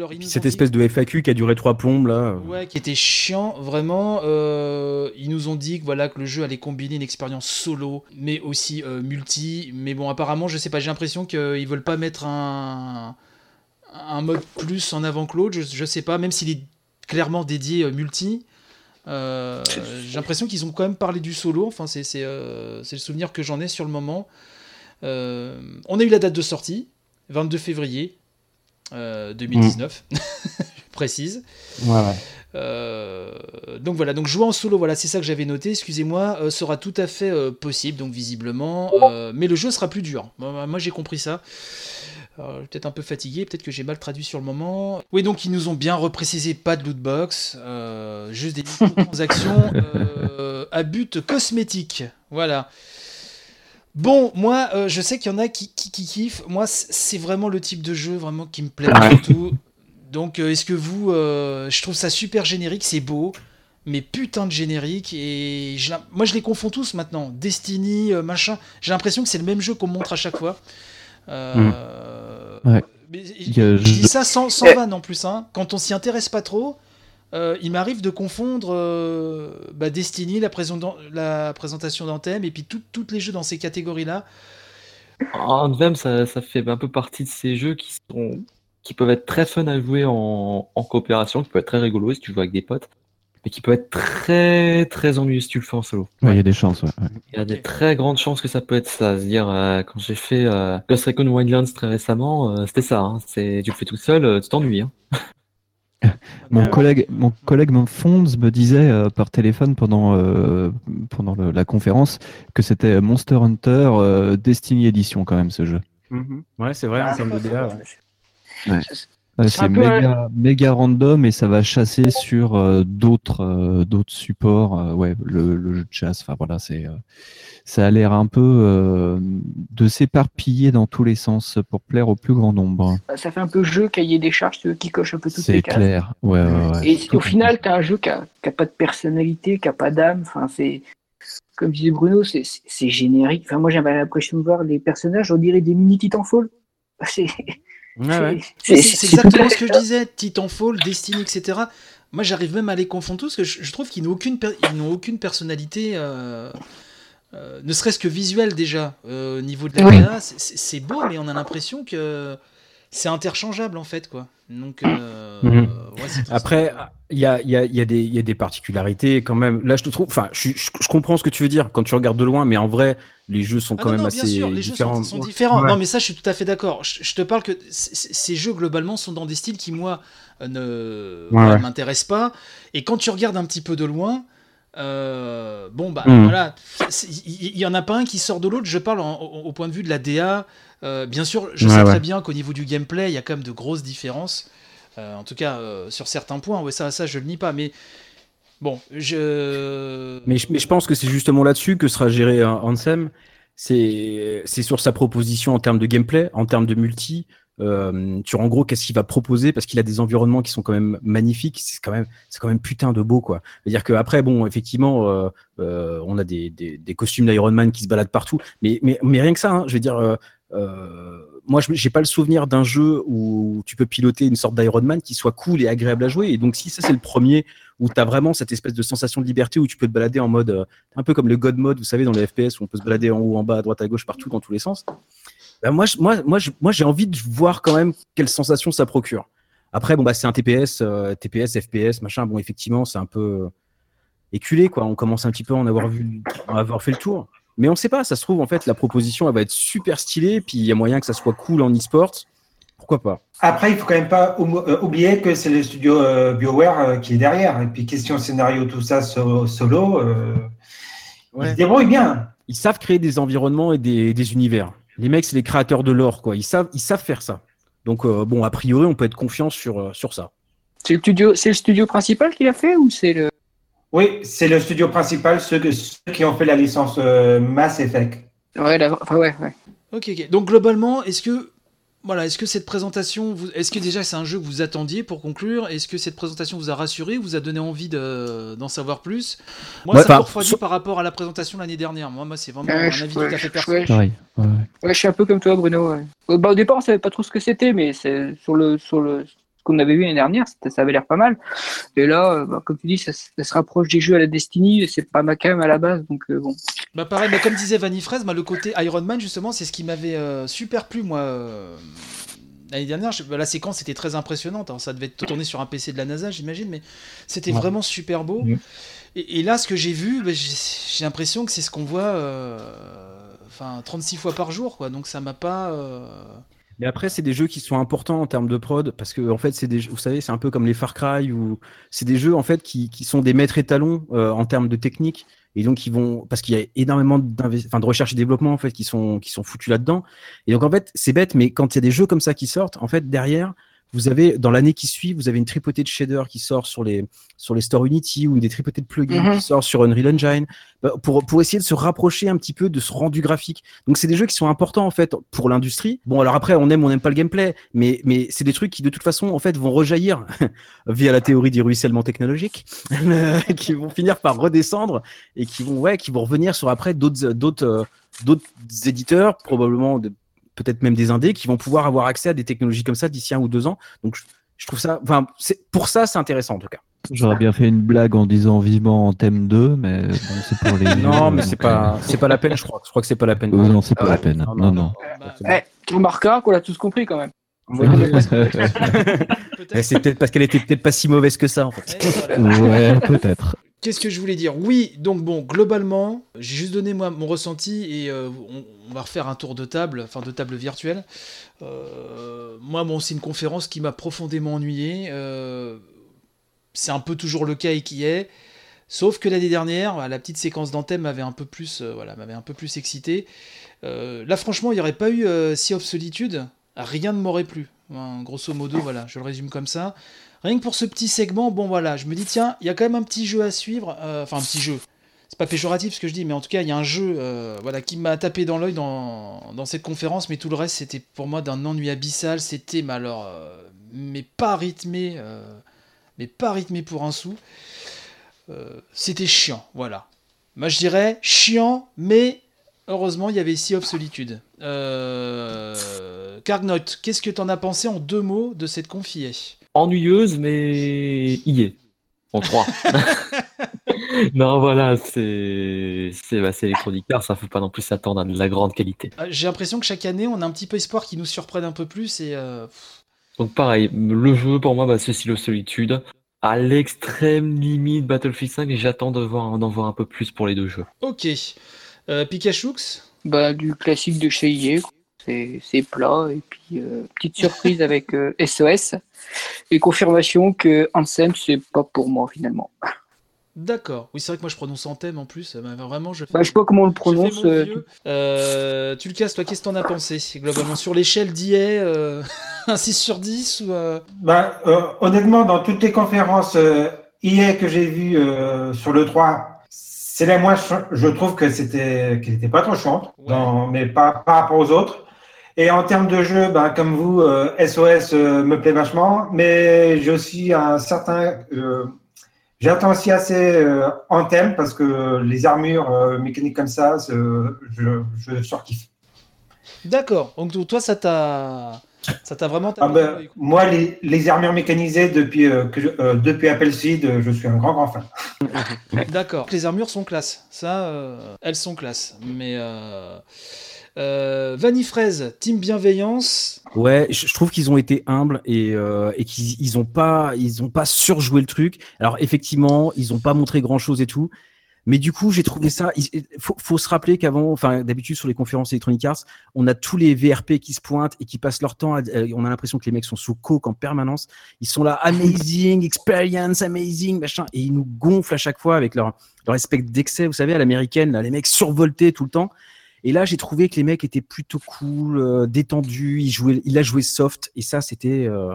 Puis cette dit- espèce de FAQ qui a duré trois plombes, là. euh, ouais, qui était chiant vraiment. euh, ils nous ont dit que voilà que le jeu allait combiner une expérience solo, mais aussi euh, multi. Mais bon, apparemment, je sais pas, j'ai l'impression qu'ils veulent pas mettre un un mode plus en avant que l'autre. Je, je sais pas, même s'il est clairement dédié euh, multi. Euh, j'ai l'impression qu'ils ont quand même parlé du solo. Enfin, c'est c'est, euh, c'est le souvenir que j'en ai sur le moment. Euh, on a eu la date de sortie, 22 février euh, 2019, je précise. Euh, donc voilà, donc jouer en solo, voilà, c'est ça que j'avais noté, excusez-moi, euh, sera tout à fait euh, possible, donc visiblement, euh, mais le jeu sera plus dur. Moi, moi, j'ai compris ça. Alors, peut-être un peu fatigué, peut-être que j'ai mal traduit sur le moment. Oui, donc ils nous ont bien reprécisé, pas de lootbox, euh, juste des transactions euh, à but cosmétique. Voilà. Bon, moi, euh, je sais qu'il y en a qui, qui, qui kiffent. Moi, c'est vraiment le type de jeu vraiment qui me plaît surtout. Donc, euh, est-ce que vous, euh, je trouve ça super générique, c'est beau, mais putain de générique. Et moi, je les confonds tous maintenant. Destiny, euh, machin. J'ai l'impression que c'est le même jeu qu'on montre à chaque fois. Euh, Ouais. mais je dis ça sans, sans vanne en plus. Hein. Quand on s'y intéresse pas trop, euh, il m'arrive de confondre euh, bah, Destiny, la, présen- la présentation d'Anthem, et puis tous les jeux dans ces catégories-là. Anthem, ça, ça fait un peu partie de ces jeux qui sont qui peuvent être très fun à jouer en, en coopération, qui peuvent être très rigolos si tu joues avec des potes, mais qui peuvent être très très ennuyeux si tu le fais en solo. Ouais, Il y a des chances. ouais, ouais. Il y a des très grandes chances que ça peut être ça. C'est-à-dire, euh, quand j'ai fait euh, Ghost Recon Wildlands très récemment, euh, c'était ça. hein. C'est, tu le fais tout seul, euh, tu t'ennuies. hein. Mon collègue, mon collègue Fonds me disait euh, par téléphone pendant, euh, pendant le- la conférence que c'était Monster Hunter euh, Destiny Edition quand même ce jeu. Mhm. Ouais, c'est vrai, en termes de DA. ouais. Ouais, C'est c'est méga, méga random et ça va chasser sur euh, d'autres euh, d'autres supports. euh, ouais, le, le jeu de chasse. Enfin voilà, c'est euh, ça a l'air un peu euh, de s'éparpiller dans tous les sens pour plaire au plus grand nombre. Ça fait un peu jeu cahier des charges qui coche un peu toutes C'est les cases. clair. Ouais, ouais, ouais. Et au final, tu as un jeu qui a, qui a pas de personnalité, qui a pas d'âme. Enfin, c'est comme disait Bruno, c'est c'est- c'est générique. Enfin, moi, j'avais l'impression de voir les personnages, on dirait des mini Titanfall. C'est Ouais. C'est exactement ce que je disais, Titanfall, Destiny, etc. Moi, j'arrive même à les confondre tous, parce que je, je trouve qu'ils n'ont aucune, per- ils n'ont aucune personnalité, euh, euh, ne serait-ce que visuelle déjà, euh, au niveau de la Oui. C'est beau, mais on a l'impression que c'est interchangeable en fait, quoi. Donc, euh, Mhm. ouais. Après, il y a, il y, a, il y, a des- il y a des particularités quand même. Là, je te trouve. Enfin, je, je, je comprends ce que tu veux dire quand tu regardes de loin, mais en vrai, les jeux sont Ah quand non, même non, assez bien sûr, les jeux différents. sont, sont différents. Ouais. Non, mais ça, je suis tout à fait d'accord. Je, je te parle que ces jeux, globalement, sont dans des styles qui, moi, euh, ne ouais. m'intéressent pas. Et quand tu regardes un petit peu de loin, euh, bon, bah Mhm. voilà, il il y, en a pas un qui sort de l'autre. Je parle en- au, au point de vue de la DA. Euh, bien sûr, je Ouais, sais ouais. très bien qu'au niveau du gameplay, il y a quand même de grosses différences. Euh, en tout cas, euh, sur certains points, ouais, ça, ça, je le nie pas. Mais bon, je. Mais, je- mais je pense que c'est justement là-dessus que sera géré euh, Ansem. C'est c'est sur sa proposition en termes de gameplay, en termes de multi. Euh, sur en gros qu'est-ce qu'il va proposer? Parce qu'il a des environnements qui sont quand même magnifiques. C'est quand même c'est quand même putain de beau quoi. C'est-à-dire qu'après bon effectivement euh, euh, on a des, des, des costumes d'Iron Man qui se baladent partout, mais mais, mais rien que ça. hein, je veux dire. euh, euh, moi, j'ai pas le souvenir d'un jeu où tu peux piloter une sorte d'Iron Man qui soit cool et agréable à jouer. Et donc, si ça c'est le premier où tu as vraiment cette espèce de sensation de liberté où tu peux te balader en mode euh, un peu comme le God mode, vous savez, dans les FPS où on peut se balader en haut, en bas, à droite, à gauche, partout, dans tous les sens. Ben, moi, moi, moi, moi, j'ai envie de voir quand même quelle sensation ça procure. Après, bon, bah, c'est un TPS, euh, TPS, FPS, machin. Bon, effectivement, c'est un peu euh, éculé, quoi. On commence un petit peu à en avoir vu, à en avoir fait le tour. Mais on sait pas, ça se trouve, en fait, la proposition, elle va être super stylée, puis il y a moyen que ça soit cool en e-sport. Pourquoi pas? Après, il faut quand même pas euh, oublier que c'est le studio euh, BioWare euh, qui est derrière. Et puis, question scénario, tout ça so- solo, euh, Ouais. ils se débrouillent bien. Ils savent créer des environnements et des, des univers. Les mecs, c'est les créateurs de l'or, quoi. Ils savent, ils savent faire ça. Donc, euh, bon, a priori, on peut être confiant sur, euh, sur ça. C'est le studio, c'est le studio principal qui l'a fait ou c'est le Oui, c'est le studio principal, ceux, que- ceux qui ont fait la licence euh, Mass Effect. Ouais, la- enfin ouais, ouais. Ok, ok. Donc globalement, est-ce que voilà, est-ce que cette présentation, vous... est-ce que déjà c'est un jeu que vous attendiez pour conclure? Est-ce que cette présentation vous a rassuré, vous a donné envie de- d'en savoir plus? Moi, Ouais, ça refroidit so- par rapport à la présentation l'année dernière. Moi, moi c'est vraiment Euh, un je- avis ouais, tout à fait je- personnel. ouais, je suis un peu comme toi, Bruno. ouais. Bah, au départ, on savait pas trop ce que c'était, mais c'est sur le sur le qu'on avait vu l'année dernière, ça avait l'air pas mal. Et là, euh, bah, comme tu dis, ça, se- ça se rapproche des jeux à la Destiny. et C'est pas ma cam à la base, donc euh, bon. Bah pareil, bah, comme disait Vanny Fraise, bah, le côté Iron Man justement, c'est ce qui m'avait euh, super plu moi. euh, L'année dernière, je- bah, la séquence était très impressionnante. Alors, ça devait être tourné sur un PC de la NASA, j'imagine, mais c'était Ouais. vraiment super beau. Et, et là, ce que j'ai vu, bah, j'ai j'ai l'impression que c'est ce qu'on voit, euh, enfin, 36 fois par jour, quoi. Donc ça m'a pas. euh, Mais après, c'est des jeux qui sont importants en termes de prod parce que en fait, c'est des, jeux- vous savez, c'est un peu comme les Far Cry ou c'est des jeux en fait qui, qui sont des maîtres étalons euh, en termes de technique. Et donc ils vont parce qu'il y a énormément enfin, de recherche et développement en fait qui sont qui sont foutus là-dedans. Et donc en fait c'est bête mais quand il y a des jeux comme ça qui sortent en fait derrière vous avez dans l'année qui suit, vous avez une tripotée de shaders qui sort sur les sur les stores Unity ou des tripotées de plugins Mhm. qui sort sur Unreal Engine bah, pour pour essayer de se rapprocher un petit peu de ce rendu graphique. Donc c'est des jeux qui sont importants en fait pour l'industrie. Bon alors après on aime ou on n'aime pas le gameplay, mais mais c'est des trucs qui de toute façon en fait vont rejaillir via la théorie du ruissellement technologique, qui vont finir par redescendre et qui vont ouais qui vont revenir sur après d'autres d'autres euh, d'autres éditeurs probablement de- peut-être même des indés qui vont pouvoir avoir accès à des technologies comme ça d'ici un ou deux ans. Donc je, je trouve ça enfin pour ça c'est intéressant en tout cas. J'aurais bien fait une blague en disant vivement en thème 2, mais bon, c'est pour les. Non, mais c'est pas c'est pas la peine je crois. Je crois que c'est pas la peine. euh, non, c'est pas Ah la ouais. peine. Non, Non, non, non. Eh, qu'on l'a tous compris quand même. peut-être- Eh, c'est peut-être parce qu'elle était peut-être pas si mauvaise que ça en fait. Ouais, peut-être. Qu'est-ce que je voulais dire? Oui, donc bon, globalement, j'ai juste donné mon ressenti et euh, on, va refaire un tour de table, enfin de table virtuelle. Euh, moi, bon, c'est une conférence qui m'a profondément ennuyé. euh, c'est un peu toujours le cas et qui est. Sauf que l'année dernière, la petite séquence d'antenne m'avait un peu plus, voilà, m'avait un peu plus excité. Là, franchement, il n'y aurait pas eu Sea of Solitude, rien ne m'aurait plu. Grosso modo, voilà, je le résume comme ça. Rien que pour ce petit segment, bon voilà, je me dis tiens, il y a quand même un petit jeu à suivre, euh, enfin un petit jeu. C'est pas péjoratif ce que je dis, mais en tout cas, il y a un jeu euh, voilà, qui m'a tapé dans l'œil dans, cette conférence, mais tout le reste, c'était pour moi d'un ennui abyssal. C'était, mais alors, euh, mais pas rythmé, mais pas rythmé pour un sou. C'était chiant, voilà. Moi, je dirais chiant, mais heureusement, il y avait Sea of Solitude. Qu'est-ce que t'en as pensé en deux mots de cette confiée? Ennuyeuse, mais y est. En trois. non, voilà, c'est c'est bah, Electronic Arts, ça faut pas non plus s'attendre à de la grande qualité. Euh, J'ai l'impression que chaque année, on a un petit peu espoir qu'ils nous surprennent un peu plus et euh, Donc pareil, le jeu pour moi, bah, c'est Silo Solitude. À l'extrême limite Battlefield 5, et j'attends voir d'en voir un peu plus pour les deux jeux. ok. Euh, Pikachux Bah, du classique de chez EA. C'est plat. Et puis, euh, petite surprise avec euh, SOS. Et confirmation que Ansem, c'est pas pour moi finalement. D'accord. Oui, c'est vrai que moi je prononce en thème en plus. mais vraiment, je fais, Bah, je sais pas comment on le prononce. euh. Euh, tu le casses, toi, qu'est-ce que t'en as pensé Globalement, sur l'échelle d'IA, euh, un 6 sur 10 ou. euh, Bah, euh, honnêtement, dans toutes les conférences euh, IA que j'ai vues euh, sur le 3, c'est la moins Je trouve que c'était qu'elle n'était pas trop chiante, Ouais. dans- mais pas par rapport aux autres. Et en termes de jeu, bah, comme vous, euh, SOS euh, me plaît vachement, mais j'ai aussi un certain. euh, J'attends aussi assez euh, en thème parce que les armures euh, mécaniques comme ça, je, je surkiffe. D'accord. Donc, toi, ça t'a. Ça t'a vraiment Ah ben, quoi. moi, les, les armures mécanisées depuis, euh, que je- euh, depuis Appleseed, euh, je suis un grand, grand fan. D'accord. Les armures sont classe. Ça, euh, elles sont classe. Mais. Euh... Vanifraise, Team Bienveillance. Ouais, je trouve qu'ils ont été humbles et, euh, qu'ils ils ont pas pas surjoué le truc. Alors effectivement, ils ont pas montré grand chose et tout, mais du coup j'ai trouvé ça. Il faut, se rappeler qu'avant, enfin d'habitude sur les conférences Electronic Arts, on a tous les VRP qui se pointent et qui passent leur temps. Euh, on a l'impression que les mecs sont sous coke en permanence. Ils sont là, amazing experience, amazing machin, et ils nous gonflent à chaque fois avec leur leur espèce d'excès, vous savez, à l'américaine, les mecs survoltés tout le temps. Et là, j'ai trouvé que les mecs étaient plutôt cool, euh, détendus. Il jouait, il a joué soft, et ça, c'était, euh,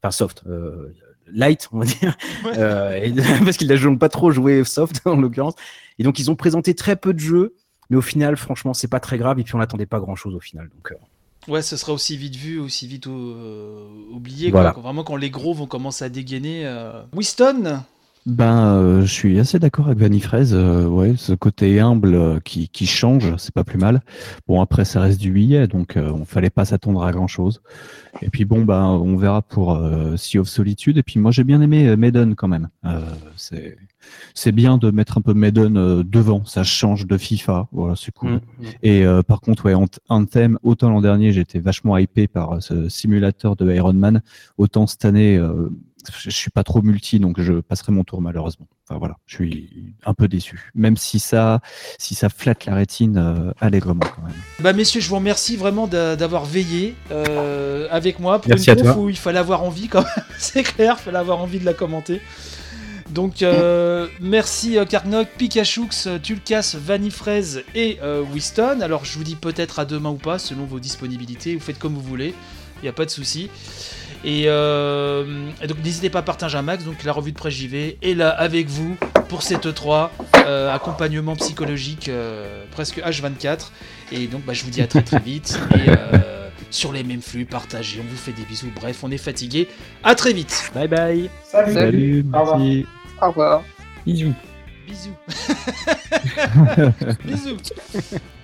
enfin soft, euh, light, on va dire, Ouais. Et- parce qu'ils n'ont pas trop joué soft en l'occurrence. Et donc, ils ont présenté très peu de jeux, mais au final, franchement, c'est pas très grave. Et puis, on n'attendait pas grand chose au final. Donc, Ouais, ce sera aussi vite vu, aussi vite euh, oublié. Voilà. Quoi. Vraiment, quand les gros vont commencer à dégainer. euh. Winston Ben, euh, je suis assez d'accord avec Vanifraise. Euh, ouais, ce côté humble euh, qui, qui change, c'est pas plus mal. Bon, après, ça reste du billet, donc euh, on fallait pas s'attendre à grand chose. Et puis bon, ben, on verra pour euh, Sea of Solitude. Et puis moi, j'ai bien aimé Maiden quand même. Euh, c'est c'est bien de mettre un peu Maiden euh, devant. Ça change de FIFA. Voilà, c'est cool. mm. Et euh, par contre, ouais, Ant- Anthem, autant l'an dernier, j'étais vachement hypé par ce simulateur de Iron Man, autant cette année, euh, je suis pas trop multi, donc je passerai mon tour malheureusement. Enfin voilà, je suis un peu déçu. Même si ça, si ça flatte la rétine euh, allègrement quand même. Bah messieurs, je vous remercie vraiment d'a- d'avoir veillé euh, avec moi pour Merci une conf où il fallait avoir envie quand même, c'est clair, il fallait avoir envie de la commenter. Donc euh, merci euh, Karnok, Pikachux, euh, Tulkas, Vanifraise et euh, Winston. Alors je vous dis peut-être à demain ou pas, selon vos disponibilités, vous faites comme vous voulez, il n'y a pas de souci. Et, euh, et donc n'hésitez pas à partager un max. Donc la revue de presse JV est là avec vous pour cette E3, euh, accompagnement psychologique euh, presque H24. Et donc bah, je vous dis à très très vite. Et euh, sur les mêmes flux, partagez, on vous fait des bisous. Bref, on est fatigué. À très vite. Bye bye. Salut. Salut, Au revoir. merci. Au revoir. Bisous. Bisous. bisous.